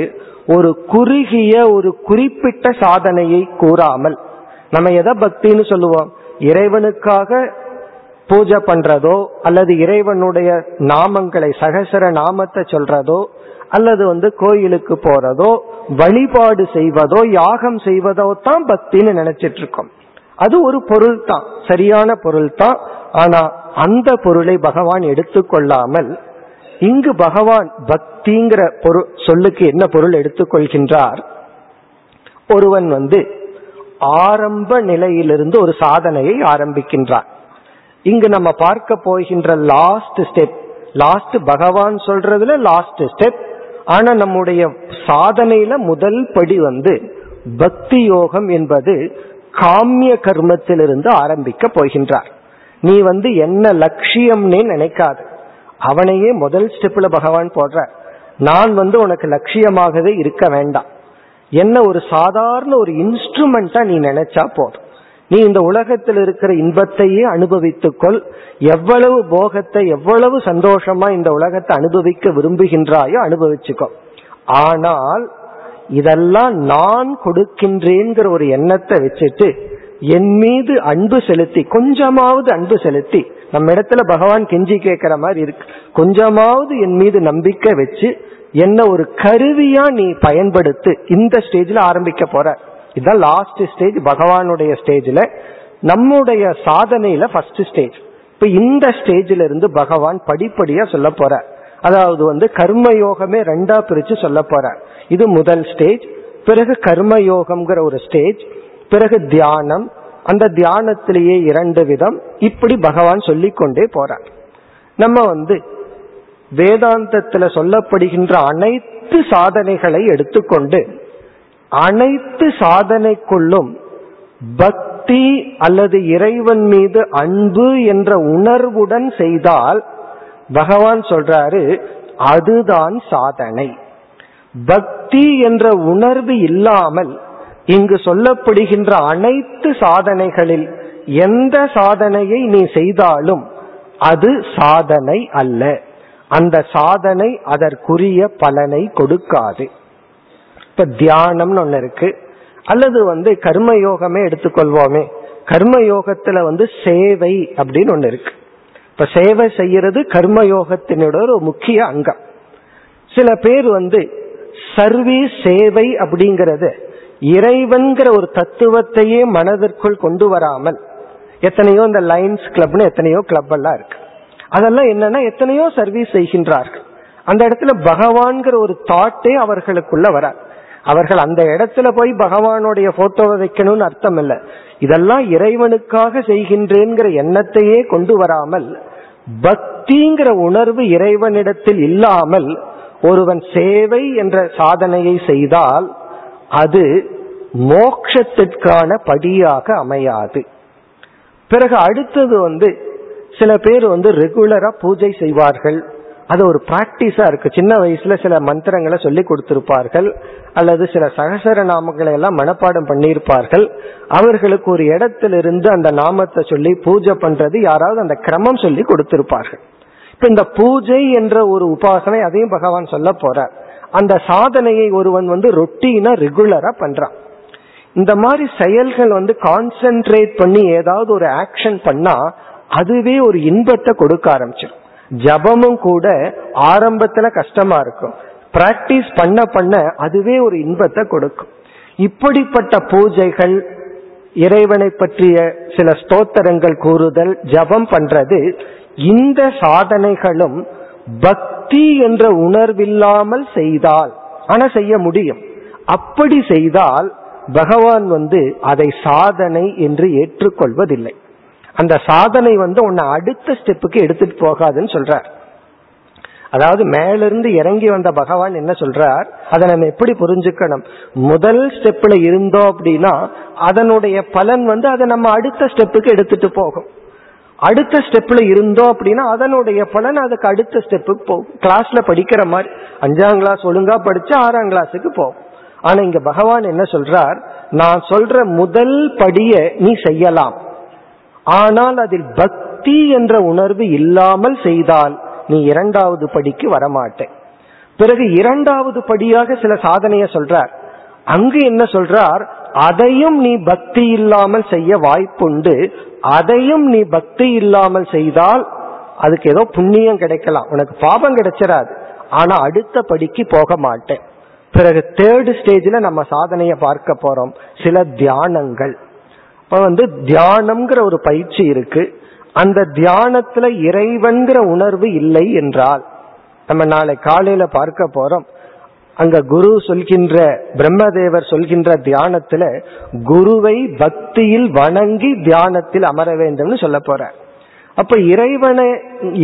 S2: ஒரு குறுகிய ஒரு குறிப்பிட்ட சாதனையை கூறாமல் நம்ம எதை பக்தின்னு சொல்லுவோம்? இறைவனுக்காக பூஜை பண்றதோ அல்லது இறைவனுடைய நாமங்களை சகசர நாமத்தை சொல்றதோ அல்லது வந்து கோயிலுக்கு போறதோ வழிபாடு செய்வதோ யாகம் செய்வதோ தான் பக்தின்னு நினைச்சிட்டு இருக்கோம் அது ஒரு பொருள் தான் சரியான பொருள் தான் ஆனா அந்த பொருளை பகவான் எடுத்துக்கொள்ளாமல் இங்கு பகவான் பக்திங்கிற பொருள் சொல்லுக்கு என்ன பொருள் எடுத்துக்கொள்கின்றார்? ஒருவன் வந்து ஆரம்ப நிலையிலிருந்து ஒரு சாதனையை ஆரம்பிக்கின்றார். இங்கு நம்ம பார்க்க போகின்ற லாஸ்ட் ஸ்டெப் லாஸ்ட் பகவான் சொல்றதுல லாஸ்ட் ஸ்டெப் ஆனா நம்முடைய சாதனையில முதல் படி வந்து பக்தி யோகம் என்பது காமிய கர்மத்திலிருந்து ஆரம்பிக்க போகின்றார். நீ வந்து என்ன லட்சியம்னே நினைக்காது. அவனையே முதல் ஸ்டெப்ல பகவான் போடுற நான் வந்து உனக்கு லட்சியமாகவே இருக்க வேண்டாம். என்ன ஒரு சாதாரண ஒரு இன்ஸ்ட்ருமெண்டா நீ நினைச்சா போதும். நீ இந்த உலகத்தில் இருக்கிற இன்பத்தையே அனுபவித்துக்கொள் எவ்வளவு போகத்தை எவ்வளவு சந்தோஷமா இந்த உலகத்தை அனுபவிக்க விரும்புகின்றாயோ அனுபவிச்சுக்கோ. ஆனால் இதெல்லாம் நான் கொடுக்கின்றேங்கிற ஒரு எண்ணத்தை வச்சுட்டு என் மீது அன்பு செலுத்தி கொஞ்சமாவது அன்பு செலுத்தி நம்ம இடத்துல பகவான் கெஞ்சி கேட்கிற மாதிரி இருக்கு. கொஞ்சமாவது என் மீது நம்பிக்கை வச்சு என்ன ஒரு கருவியா நீ பயன்படுத்து இந்த ஸ்டேஜ்ல ஆரம்பிக்க போற. இதுதான் லாஸ்ட் ஸ்டேஜ் பகவானுடைய ஸ்டேஜ்ல நம்முடைய சாதனையில ஃபர்ஸ்ட் ஸ்டேஜ் இப்ப இந்த ஸ்டேஜ்ல இருந்து பகவான் படிப்படியா சொல்ல போற. அதாவது வந்து கர்மயோகமே ரெண்டா பிரிச்சு சொல்ல போற. இது முதல் ஸ்டேஜ் பிறகு கர்மயோகம்ங்கிற ஒரு ஸ்டேஜ் பிறகு தியானம். அந்த தியானத்திலேயே இரண்டு விதம் இப்படி பகவான் சொல்லிக்கொண்டே போறார். நம்ம வந்து வேதாந்தத்துல சொல்லப்படுகின்ற அனைத்து சாதனைகளை எடுத்துக்கொண்டு அனைத்து சாதனைக்குள்ளும் பக்தி அல்லது இறைவன் மீது அன்பு என்ற உணர்வுடன் செய்தால் பகவான் சொல்றாரு அதுதான் சாதனை. பக்தி என்ற உணர்வு இல்லாமல் இங்கு சொல்லப்படுகின்ற அனைத்து சாதனைகளில் எந்த சாதனையை நீ செய்தாலும் அது சாதனை அல்ல. அந்த சாதனை அதற்குரிய பலனை கொடுக்காது. இப்ப தியானம்னு ஒண்ணு இருக்கு. அல்லது வந்து கர்மயோகமே எடுத்துக்கொள்வோமே. கர்மயோகத்துல வந்து சேவை அப்படின்னு ஒண்ணு இருக்கு. இப்ப சேவை செய்யறது கர்மயோகத்தினோட ஒரு முக்கிய அங்கம். சில பேர் வந்து சர்வீஸ் சேவை அப்படிங்கறது இறைவன்கிற ஒரு தத்துவத்தையே மனதிற்குள் கொண்டு வராமல் எத்தனையோ இந்த லைன்ஸ் கிளப்னு எத்தனையோ கிளப் எல்லாம் இருக்கு. அதெல்லாம் என்னன்னா எத்தனையோ சர்வீஸ் செய்கின்றார்கள். அந்த இடத்துல பகவான்கிற ஒரு தாட்டே அவர்களுக்குள்ள வர அவர்கள் அந்த இடத்துல போய் பகவானுடைய போட்டோவை வைக்கணும்னு அர்த்தம் இல்ல. இதெல்லாம் இறைவனுக்காக செய்கின்றேங்கிற எண்ணத்தையே கொண்டு வராமல் பக்திங்கிற உணர்வு இறைவனிடத்தில் இல்லாமல் ஒருவன் சேவை என்ற சாதனையை செய்தால் அது மோக்ஷத்திற்கான படியாக அமையாது. பிறகு அடுத்தது வந்து சில பேர் வந்து ரெகுலரா பூஜை செய்வார்கள். அது ஒரு பிராக்டிஸா இருக்கு. சின்ன வயசுல சில மந்திரங்களை சொல்லி கொடுத்திருப்பார்கள். அல்லது சில சகசர நாமங்களை எல்லாம் மனப்பாடம் பண்ணியிருப்பார்கள். அவர்களுக்கு ஒரு இடத்திலிருந்து அந்த நாமத்தை சொல்லி பூஜை பண்றது யாராவது அந்த கிரமம் சொல்லி கொடுத்திருப்பார்கள். இப்ப இந்த பூஜை என்ற ஒரு உபாசனை அதையும் பகவான் சொல்ல போறார். அந்த சாதனையை ஒருவன் வந்து ரொட்டீனா ரெகுலரா பண்றான். இந்த மாதிரி செயல்கள் வந்து கான்சென்ட்ரேட் பண்ணி ஏதாவது ஒரு ஆக்ஷன் பண்ணா அதுவே ஒரு இன்பத்தை கொடுக்க ஆரம்பிச்சிடும் ஜபமும் கூட ஆரம்பத்துல கஷ்டமா இருக்கும். பிராக்டிஸ் பண்ண பண்ண அதுவே ஒரு இன்பத்தை கொடுக்கும். இப்படிப்பட்ட பூஜைகள் இறைவனை பற்றிய சில ஸ்தோத்திரங்கள் கூறுதல் ஜபம் பண்றது இந்த சாதனைகளும் பக்தி என்ற உணர்வில்லாமல் செய்தால் ஆனா செய்ய முடியும். அப்படி செய்தால் பகவான் வந்து அதை சாதனை என்று ஏற்றுக்கொள்வதில்லை. அந்த சாதனை வந்து உன்னை அடுத்த ஸ்டெப்புக்கு எடுத்துட்டு போகாதுன்னு சொல்றார். அதாவது மேலிருந்து இறங்கி வந்த பகவான் என்ன சொல்றார்? அதை நம்ம எப்படி புரிஞ்சுக்கணும்? முதல் ஸ்டெப்ல இருந்தோம் அப்படின்னா அதனுடைய பலன் வந்து அதை நம்ம அடுத்த ஸ்டெப்புக்கு எடுத்துட்டு போகும். அடுத்த ஸ்டெப்ல இருந்தோம் அப்படின்னா அதனுடைய பலன் அதுக்கு அடுத்த ஸ்டெப்புக்கு போகும். கிளாஸ்ல படிக்கிற மாதிரி. அஞ்சாம் கிளாஸ் ஒழுங்கா படிச்சு ஆறாம் கிளாஸுக்கு போகும். ஆனா இங்க பகவான் என்ன சொல்றார்? நான் சொல்ற முதல் படிய நீ செய்யலாம். ஆனால் அதில் பக்தி என்ற உணர்வு இல்லாமல் செய்தால் நீ இரண்டாவது படிக்கு வரமாட்டே பிறகு இரண்டாவது படியாக சில சாதனைய சொல்றார். அங்கு என்ன சொல்றார்? அதையும் நீ பக்தி இல்லாமல் செய்ய வாய்ப்புண்டு. அதையும் நீ பக்தி இல்லாமல் செய்தால் அதுக்கு ஏதோ புண்ணியம் கிடைக்கலாம். உனக்கு பாபம் கிடைச்சிடாது ஆனா அடுத்த படிக்கு போக மாட்டேன். பிறகு தேர்டு ஸ்டேஜில் நம்ம சாதனையை பார்க்க போறோம். சில தியானங்கள். இப்ப வந்து தியானம்ங்கிற ஒரு பயிற்சி இருக்கு. அந்த தியானத்துல இறைவன்கிற உணர்வு இல்லை என்றால் நம்ம நாளை காலையில பார்க்க போறோம். அங்க குரு சொல்கின்ற பிரம்மதேவர் சொல்கின்ற தியானத்துல குருவை பக்தியில் வணங்கி தியானத்தில் அமர வேண்டும்னு சொல்ல போற. அப்ப இறைவனை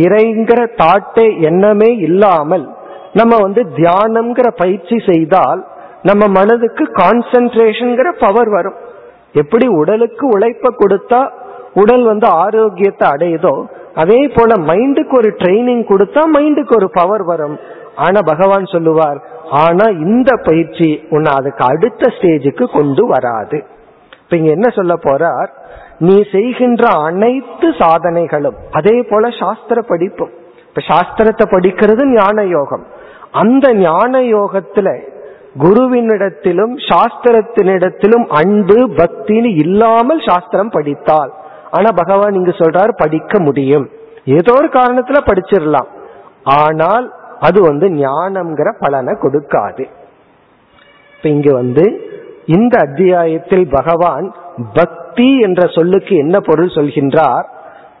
S2: இறைங்கிற தாட்டே எண்ணமே இல்லாமல் நம்ம வந்து தியானம்ங்கிற பயிற்சி செய்தால் நம்ம மனதுக்கு கான்சென்ட்ரேஷன்ங்கிற பவர் வரும். எப்படி உடலுக்கு உழைப்ப கொடுத்தா உடல் வந்து ஆரோக்கியத்தை அடையுதோ அதே போல மைண்டுக்கு ஒரு ட்ரைனிங் கொடுத்தா மைண்டுக்கு ஒரு பவர் வரும். ஆனா பகவான் சொல்லுவார் ஆனா இந்த பயிற்சி உன்னை அதுக்கு அடுத்த ஸ்டேஜுக்கு கொண்டு வராது. இப்ப இங்க என்ன சொல்ல போறார்? நீ செய்கின்ற அனைத்து சாதனைகளும் அதே போல சாஸ்திர படிப்பும். இப்ப சாஸ்திரத்தை படிக்கிறது ஞான யோகம் அந்த ஞான யோகத்துல குருவினிடத்திலும் சாஸ்திரத்தினிடத்திலும் அன்பு பக்தின்னு இல்லாமல் சாஸ்திரம் படித்தால். ஆனா பகவான் இங்கு சொல்றாரு படிக்க முடியும். ஏதோ ஒரு காரணத்துல படிச்சிடலாம். ஆனால் அது வந்து ஞானம்ங்கிற பலனை கொடுக்காது. இப்ப இங்க வந்து இந்த அத்தியாயத்தில் பகவான் பக்தி என்ற சொல்லுக்கு என்ன பொருள் சொல்கின்றார்?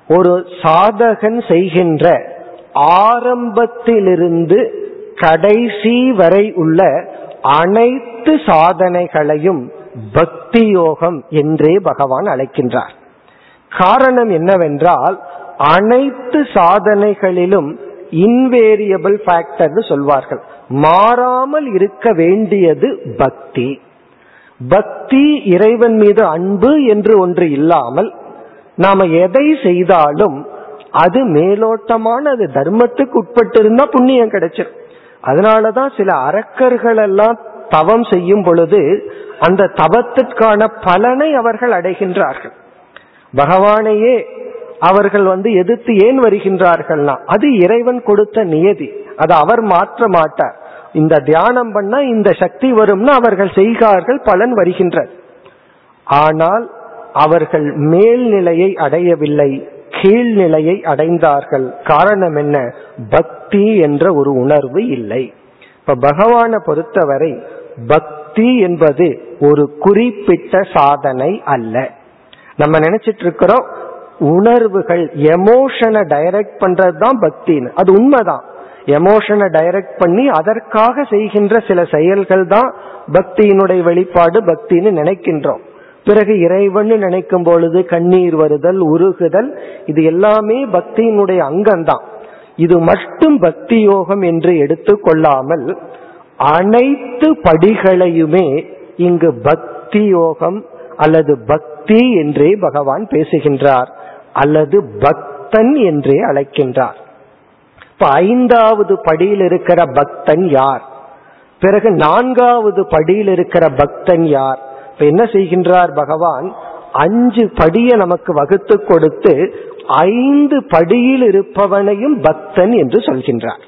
S2: ஒரு சாதகன் செய்கின்ற ஆரம்பத்திலிருந்து கடைசி வரை உள்ள அனைத்து சாதனைகளையும் பக்தி யோகம் என்றே பகவான் அழைக்கின்றார். காரணம் என்னவென்றால் அனைத்து சாதனைகளிலும் இன்வேரியபிள் ஃபேக்டர்னு சொல்வார்கள். மாறாமல் இருக்க வேண்டியது பக்தி. பக்தி இறைவன் மீது அன்பு என்று ஒன்று இல்லாமல் நாம எதை செய்தாலும் அது மேலோட்டமான அது தர்மத்துக்கு உட்பட்டு இருந்தா புண்ணியம் கிடைச்சிடும் அதனாலதான் சில அரக்கர்கள் எல்லாம் தவம் செய்யும் பொழுது அந்த தவத்திற்கான பலனை அவர்கள் அடைகின்றார்கள். பகவானையே அவர்கள் வந்து எதிர்த்து ஏன் வருகின்றார்கள்னா அது இறைவன் கொடுத்த நியதி. அதை அவர் மாற்ற மாட்டார். இந்த தியானம் பண்ணா இந்த சக்தி வரும்னு அவர்கள் செய்கிறார்கள் பலன் வருகின்றது. ஆனால் அவர்கள் மேல்நிலையை அடையவில்லை. கீழ்நிலையை அடைந்தார்கள். காரணம் என்ன? பக்தி என்ற ஒரு உணர்வு இல்லை. இப்ப பகவானை பொறுத்தவரை பக்தி என்பது ஒரு குறிப்பிட்ட சாதனை அல்ல. நம்ம நினைச்சிட்டு இருக்கிறோம் உணர்வுகள் எமோஷனை டைரக்ட் பண்றது தான் பக்தின்னு. அது உண்மைதான். எமோஷனை டைரக்ட் பண்ணி அதற்காக செய்கின்ற சில செயல்கள் தான் பக்தியினுடைய வெளிப்பாடு பக்தின்னு நினைக்கின்றோம். பிறகு இறைவன் நினைக்கும் பொழுது கண்ணீர் வருதல் உருகுதல் இது எல்லாமே பக்தியினுடைய அங்கம்தான். இது மட்டும் பக்தி யோகம் என்று எடுத்துக்கொள்ளாமல் அனைத்து படிகளையுமே இங்கு பக்தி யோகம் அல்லது பக்தி என்றே பகவான் பேசுகின்றார் அல்லது பக்தன் என்றே அழைக்கின்றார். இப்ப ஐந்தாவது படியில் இருக்கிற பக்தன் யார்? பிறகு நான்காவது படியில் இருக்கிற பக்தன் யார்? இப்ப என்ன செய்கின்றார் பகவான்? அஞ்சு படியை நமக்கு வகுத்து கொடுத்து ஐந்து படியில் இருப்பவனையும் பக்தன் என்று சொல்கின்றார்.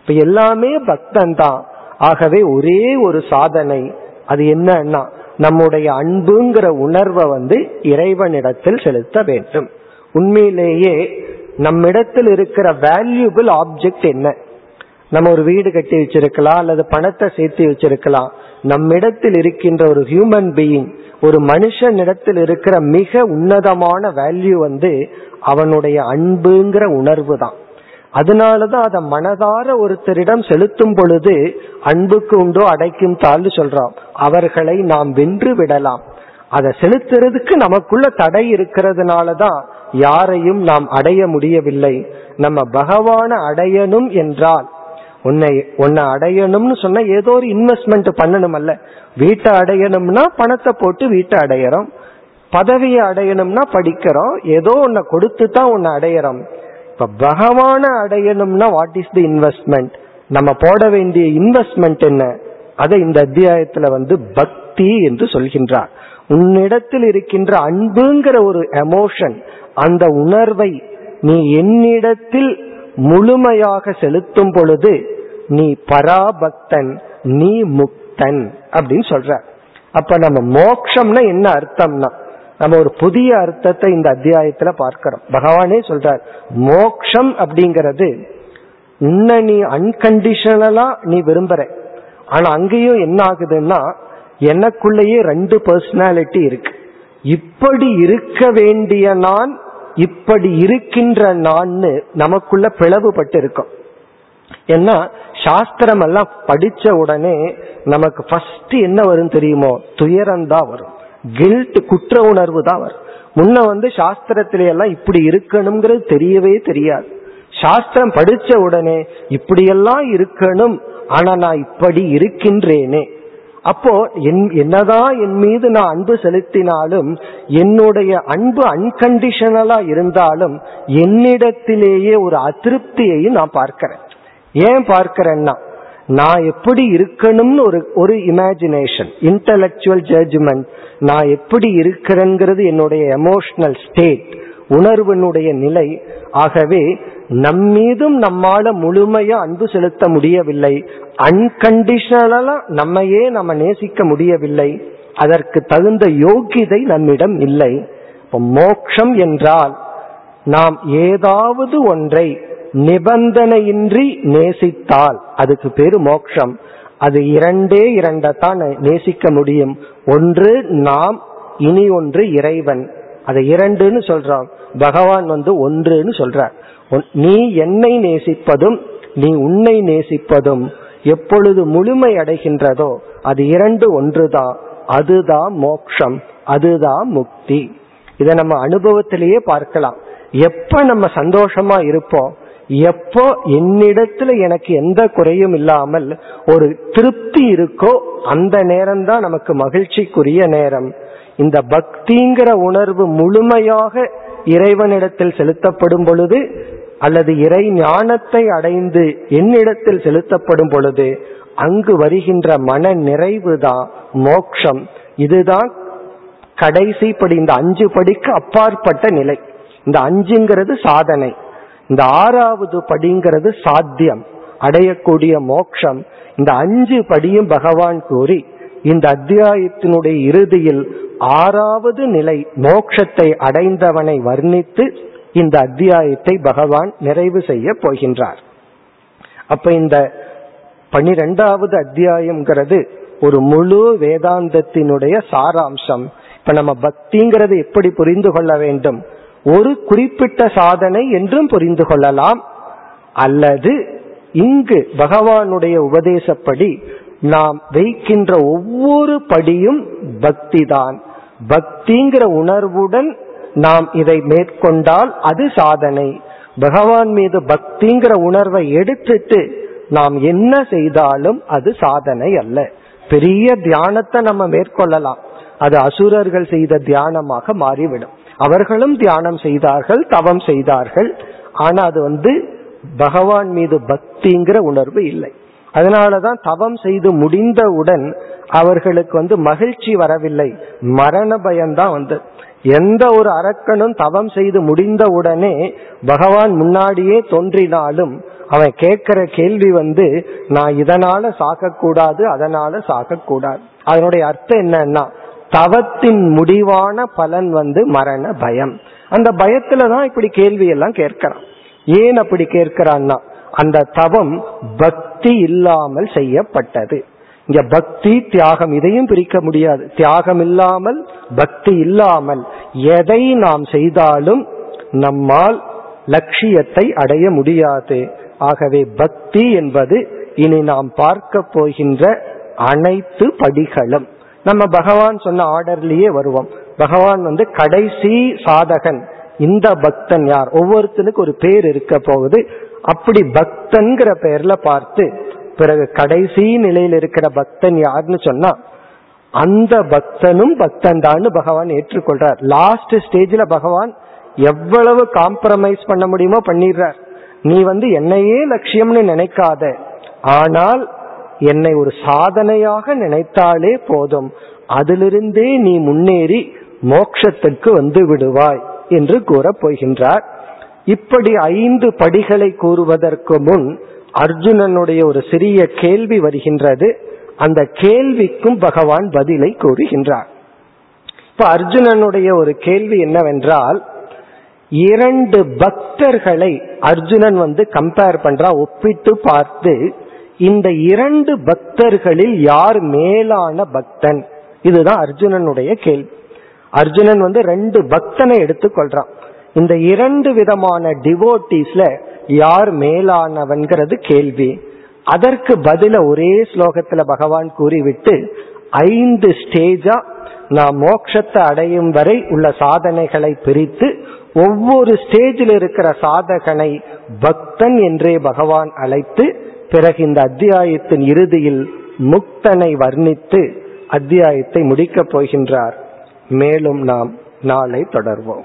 S2: இப்ப எல்லாமே பக்தன் தான். ஆகவே ஒரே ஒரு சாதனை. அது என்னன்னா நம்முடைய அன்புங்கிற உணர்வை வந்து இறைவனிடத்தில் செலுத்த வேண்டும். உண்மையிலேயே நம்மிடத்தில் இருக்கிற வேல்யூபிள் ஆப்ஜெக்ட் என்ன? நம்ம ஒரு வீடு கட்டி வச்சிருக்கலாம் அல்லது பணத்தை சேர்த்து வச்சிருக்கலாம். நம்மிடத்தில் இருக்கின்ற ஒரு ஹியூமன் பீயிங் ஒரு மனுஷனிடத்தில் இருக்கிற மிக உன்னதமான வேல்யூ வந்து அவனுடைய அன்புங்கிற உணர்வு தான். அதனாலதான் அதை மனதார ஒருத்தரிடம் செலுத்தும் பொழுது அன்புக்கு உண்டோ அடைக்கும் தாழ்ந்து சொல்றோம். அவர்களை நாம் வென்று விடலாம். அதை செலுத்துறதுக்கு நமக்குள்ள தடை இருக்கிறதுனாலதான் யாரையும் நாம் அடைய முடியவில்லை. நம்ம பகவான அடையணும் என்றால் உன்னை உன்னை அடையணும்னு சொன்னா ஏதோ ஒரு இன்வெஸ்ட்மெண்ட் பண்ணணும் அல்ல வீட்டை அடையணும்னா பணத்தை போட்டு வீட்டை அடையறோம். பதவியை அடையணும்னா படிக்கிறோம். ஏதோ உன்னை கொடுத்து தான் உன்னை அடையறோம். இப்ப பகவான அடையணும்னா வாட் இஸ் தி இன்வெஸ்ட்மெண்ட் நம்ம போட வேண்டிய இன்வெஸ்ட்மெண்ட் என்ன? அதை இந்த அத்தியாயத்துல வந்து பக்தி என்று சொல்கின்றார். உன்னிடத்தில் இருக்கின்ற அன்புங்கிற ஒரு எமோஷன் அந்த உணர்வை நீ என்னிடத்தில் முழுமையாக செலுத்தும் பொழுது நீ பராபக்தன் நீ முக்தன் அப்படின்னு சொல்ற. அப்ப நம்ம மோக்ஷம்னா என்ன அர்த்தம்னா நம்ம ஒரு புதிய அர்த்தத்தை இந்த அத்தியாயத்துல பார்க்கிறோம். பகவானே சொல்றார் மோக்ஷம் அப்படிங்கிறது உன்னை நீ அன்கண்டிஷனலா நீ விரும்புற. ஆனா அங்கேயும் என்ன ஆகுதுன்னா எனக்குள்ளேயே ரெண்டு பர்சனாலிட்டி இருக்கு. இப்படி இருக்க வேண்டிய நான் இப்படி இருக்கின்ற நான் நமக்குள்ள பிளவுபட்டு இருக்கும் ஏன்னா சாஸ்திரம் எல்லாம் படிச்ச உடனே நமக்கு ஃபர்ஸ்ட் என்ன வரும் தெரியுமோ? துயரம் தான் வரும். கில்ட் குற்ற உணர்வு தான் வரும். முன்ன வந்து சாஸ்திரத்தில எல்லாம் இப்படி இருக்கணுங்கிறது தெரியவே தெரியாது. சாஸ்திரம் படிச்ச உடனே இப்படியெல்லாம் இருக்கணும் ஆனா நான் இப்படி இருக்கின்றேனே. அப்போ என் என்னதான் என் மீது நான் அன்பு செலுத்தினாலும் என்னுடைய அன்பு அன்கண்டிஷனலா இருந்தாலும் என்னிடத்திலேயே ஒரு அதிருப்தியையும் நான் பார்க்கிறேன். ஏன் பார்க்கிறேன்னா நான் எப்படி இருக்கணும்னு ஒரு ஒரு இமேஜினேஷன் இன்டலெக்சுவல் ஜட்ஜ்மெண்ட் நான் எப்படி இருக்கிறேங்கிறது என்னுடைய எமோஷனல் ஸ்டேட் உணர்வினுடைய நிலை ஆகவே நம்மீதும் நம்மால முழுமையா அன்பு செலுத்த முடியவில்லை. அன்கண்டிஷனலா நம்மையே நம்ம நேசிக்க முடியவில்லை. அதற்கு தகுந்த யோகிதை நம்மிடம் இல்லை. மோக்ஷம் என்றால் நாம் ஏதாவது ஒன்றை நிபந்தனையின்றி நேசித்தால் அதுக்கு பேரு மோக்ஷம். அது இரண்டே இரண்டத்தான் நேசிக்க முடியும். ஒன்று நாம் இனி ஒன்று இறைவன். அதை இரண்டுன்னு சொல்றான். பகவான் வந்து ஒன்றுன்னு சொல்றார். நீ என்னை நேசிப்பதும் நீ உன்னை நேசிப்பதும் எப்பொழுது முழுமை அடைகின்றதோ அது இரண்டு ஒன்றுதான் அதுதான் மோக்ஷம் அதுதான் முக்தி. இதை நம்ம அனுபவத்திலேயே பார்க்கலாம். எப்ப நம்ம சந்தோஷமா இருப்போம்? எப்போ என்னிடத்துல எனக்கு எந்த குறையும் இல்லாமல் ஒரு திருப்தி இருக்கோ அந்த நேரம் தான் நமக்கு மகிழ்ச்சிக்குரிய நேரம். இந்த பக்திங்கிற உணர்வு முழுமையாக இறைவனிடத்தில் செலுத்தப்படும் பொழுது அல்லது இறை ஞானத்தை அடைந்து என்னிடத்தில் செலுத்தப்படும் பொழுது அங்கு வருகின்ற மன நிறைவு தான் மோக்ஷம். இதுதான் கடைசி படி இந்த அஞ்சு படிக்கு அப்பாற்பட்ட நிலை. இந்த அஞ்சுங்கிறது சாதனை. இந்த ஆறாவது படிங்கிறது சாத்தியம். அடையக்கூடிய மோக்ஷம். இந்த அஞ்சு படியும் பகவான் கூறி இந்த அத்தியாயத்தினுடைய இறுதியில் ஆறாவது நிலை மோக்ஷத்தை அடைந்தவனை வர்ணித்து இந்த அத்தியாயத்தை பகவான் நிறைவு செய்ய போகின்றார். அப்ப இந்த பனிரெண்டாவது அத்தியாயம்ங்கிறது ஒரு முழு வேதாந்தத்தினுடைய சாராம்சம். இப்ப நம்ம பக்திங்கிறது எப்படி புரிந்து கொள்ள வேண்டும்? ஒரு குறிப்பிட்ட சாதனை என்றும் புரிந்து கொள்ளலாம். அல்லது இங்கு பகவானுடைய உபதேசப்படி நாம் வைக்கின்ற ஒவ்வொரு படியும் பக்தி தான் பக்திங்கிற உணர்வுடன் நாம் இதை மேற்கொண்டால் அது சாதனை. பகவான் மீது பக்திங்கிற உணர்வை எடுத்துட்டு நாம் என்ன செய்தாலும் அது சாதனை அல்ல. பெரிய தியானத்தை நம்ம மேற்கொள்ளலாம். அது அசுரர்கள் செய்த தியானமாக மாறிவிடும். அவர்களும் தியானம் செய்தார்கள் தவம் செய்தார்கள். ஆனா அது வந்து பகவான் மீது பக்திங்கிற உணர்வு இல்லை. அதனாலதான் தவம் செய்து முடிந்தவுடன் அவர்களுக்கு வந்து மகிழ்ச்சி வரவில்லை. மரண பயம்தான் வந்து. எந்த ஒரு அரக்கனும் தவம் செய்து முடிந்த உடனே பகவான் முன்னாடியே தோன்றினாலும் அவன் கேட்கிற கேள்வி வந்து நான் இதனால சாகக்கூடாது அதனால சாகக்கூடாது. அதனுடைய அர்த்தம் என்னன்னா தவத்தின் முடிவான பலன் வந்து மரண பயம். அந்த பயத்துலதான் இப்படி கேள்வி எல்லாம் கேட்கிறான். ஏன் அப்படி கேட்கிறான்னா அந்த தவம் பக்தி இல்லாமல் செய்யப்பட்டது. இங்க பக்தி தியாகம் இதையும் பிரிக்க முடியாது. தியாகம் இல்லாமல் பக்தி இல்லாமல் எதை நாம் செய்தாலும் நம்மால் லட்சியத்தை அடைய முடியாது. ஆகவே பக்தி என்பது இனி நாம் பார்க்க போகின்ற அனைத்து படிகளும். நம்ம பகவான் சொன்ன ஆர்டர்லயே வருவோம். பகவான் வந்து கடைசி சாதகன் இந்த பக்தன் யார்? ஒவ்வொருத்தனுக்கு ஒரு பேர் இருக்க போகுது. அப்படி பக்தன்கிற பெயர்ல பார்த்து பிறகு கடைசி நிலையில் இருக்கிற பக்தன் யாருன்னு சொன்னா அந்த பக்தனும் பக்தன் தான் பகவான் ஏற்றுக்கொள்றார். லாஸ்ட் ஸ்டேஜ்ல பகவான் எவ்வளவு காம்ப்ரமைஸ் பண்ண முடியுமோ பண்ணிடுறார். நீ வந்து என்னையே லட்சியம்னு நினைக்காத. ஆனால் என்னை ஒரு சாதனையாக நினைத்தாலே போதும். அதிலிருந்தே நீ முன்னேறி மோட்சத்துக்கு வந்து விடுவாய் என்று கூறப் போகின்றார். இப்படி ஐந்து படிகளை கூறுவதற்கு முன் அர்ஜுனனுடைய ஒரு சிறிய கேள்வி வருகின்றது. அந்த கேள்விக்கும் பகவான் பதிலை கூறுகின்றார். இப்ப அர்ஜுனனுடைய ஒரு கேள்வி என்னவென்றால் இரண்டு பக்தர்களை அர்ஜுனன் வந்து கம்பேர் பண்றா ஒப்பிட்டு பார்த்து இந்த இரண்டு பக்தர்களில் யார் மேலான பக்தன்? இதுதான் அர்ஜுனனுடைய கேள்வி. அர்ஜுனன் வந்து ரெண்டு பக்தனை எடுத்துக்கொள்றான். இந்த இரண்டு விதமான டிவோட்டிஸ்ல யார் மேலானவன்கிறது கேள்வி. அதற்கு பதில ஒரே ஸ்லோகத்துல பகவான் கூறிவிட்டு ஐந்து ஸ்டேஜா நாம் மோட்சத்தை அடையும் வரை உள்ள சாதனைகளை பிரித்து ஒவ்வொரு ஸ்டேஜில் இருக்கிற சாதகனை பக்தன் என்றே பகவான் அழைத்து பிறகு இந்த அத்தியாயத்தின் இறுதியில் முக்தனை வர்ணித்து அத்தியாயத்தை முடிக்கப் போகின்றார். மேலும் நாம் நாளை தொடர்வோம்.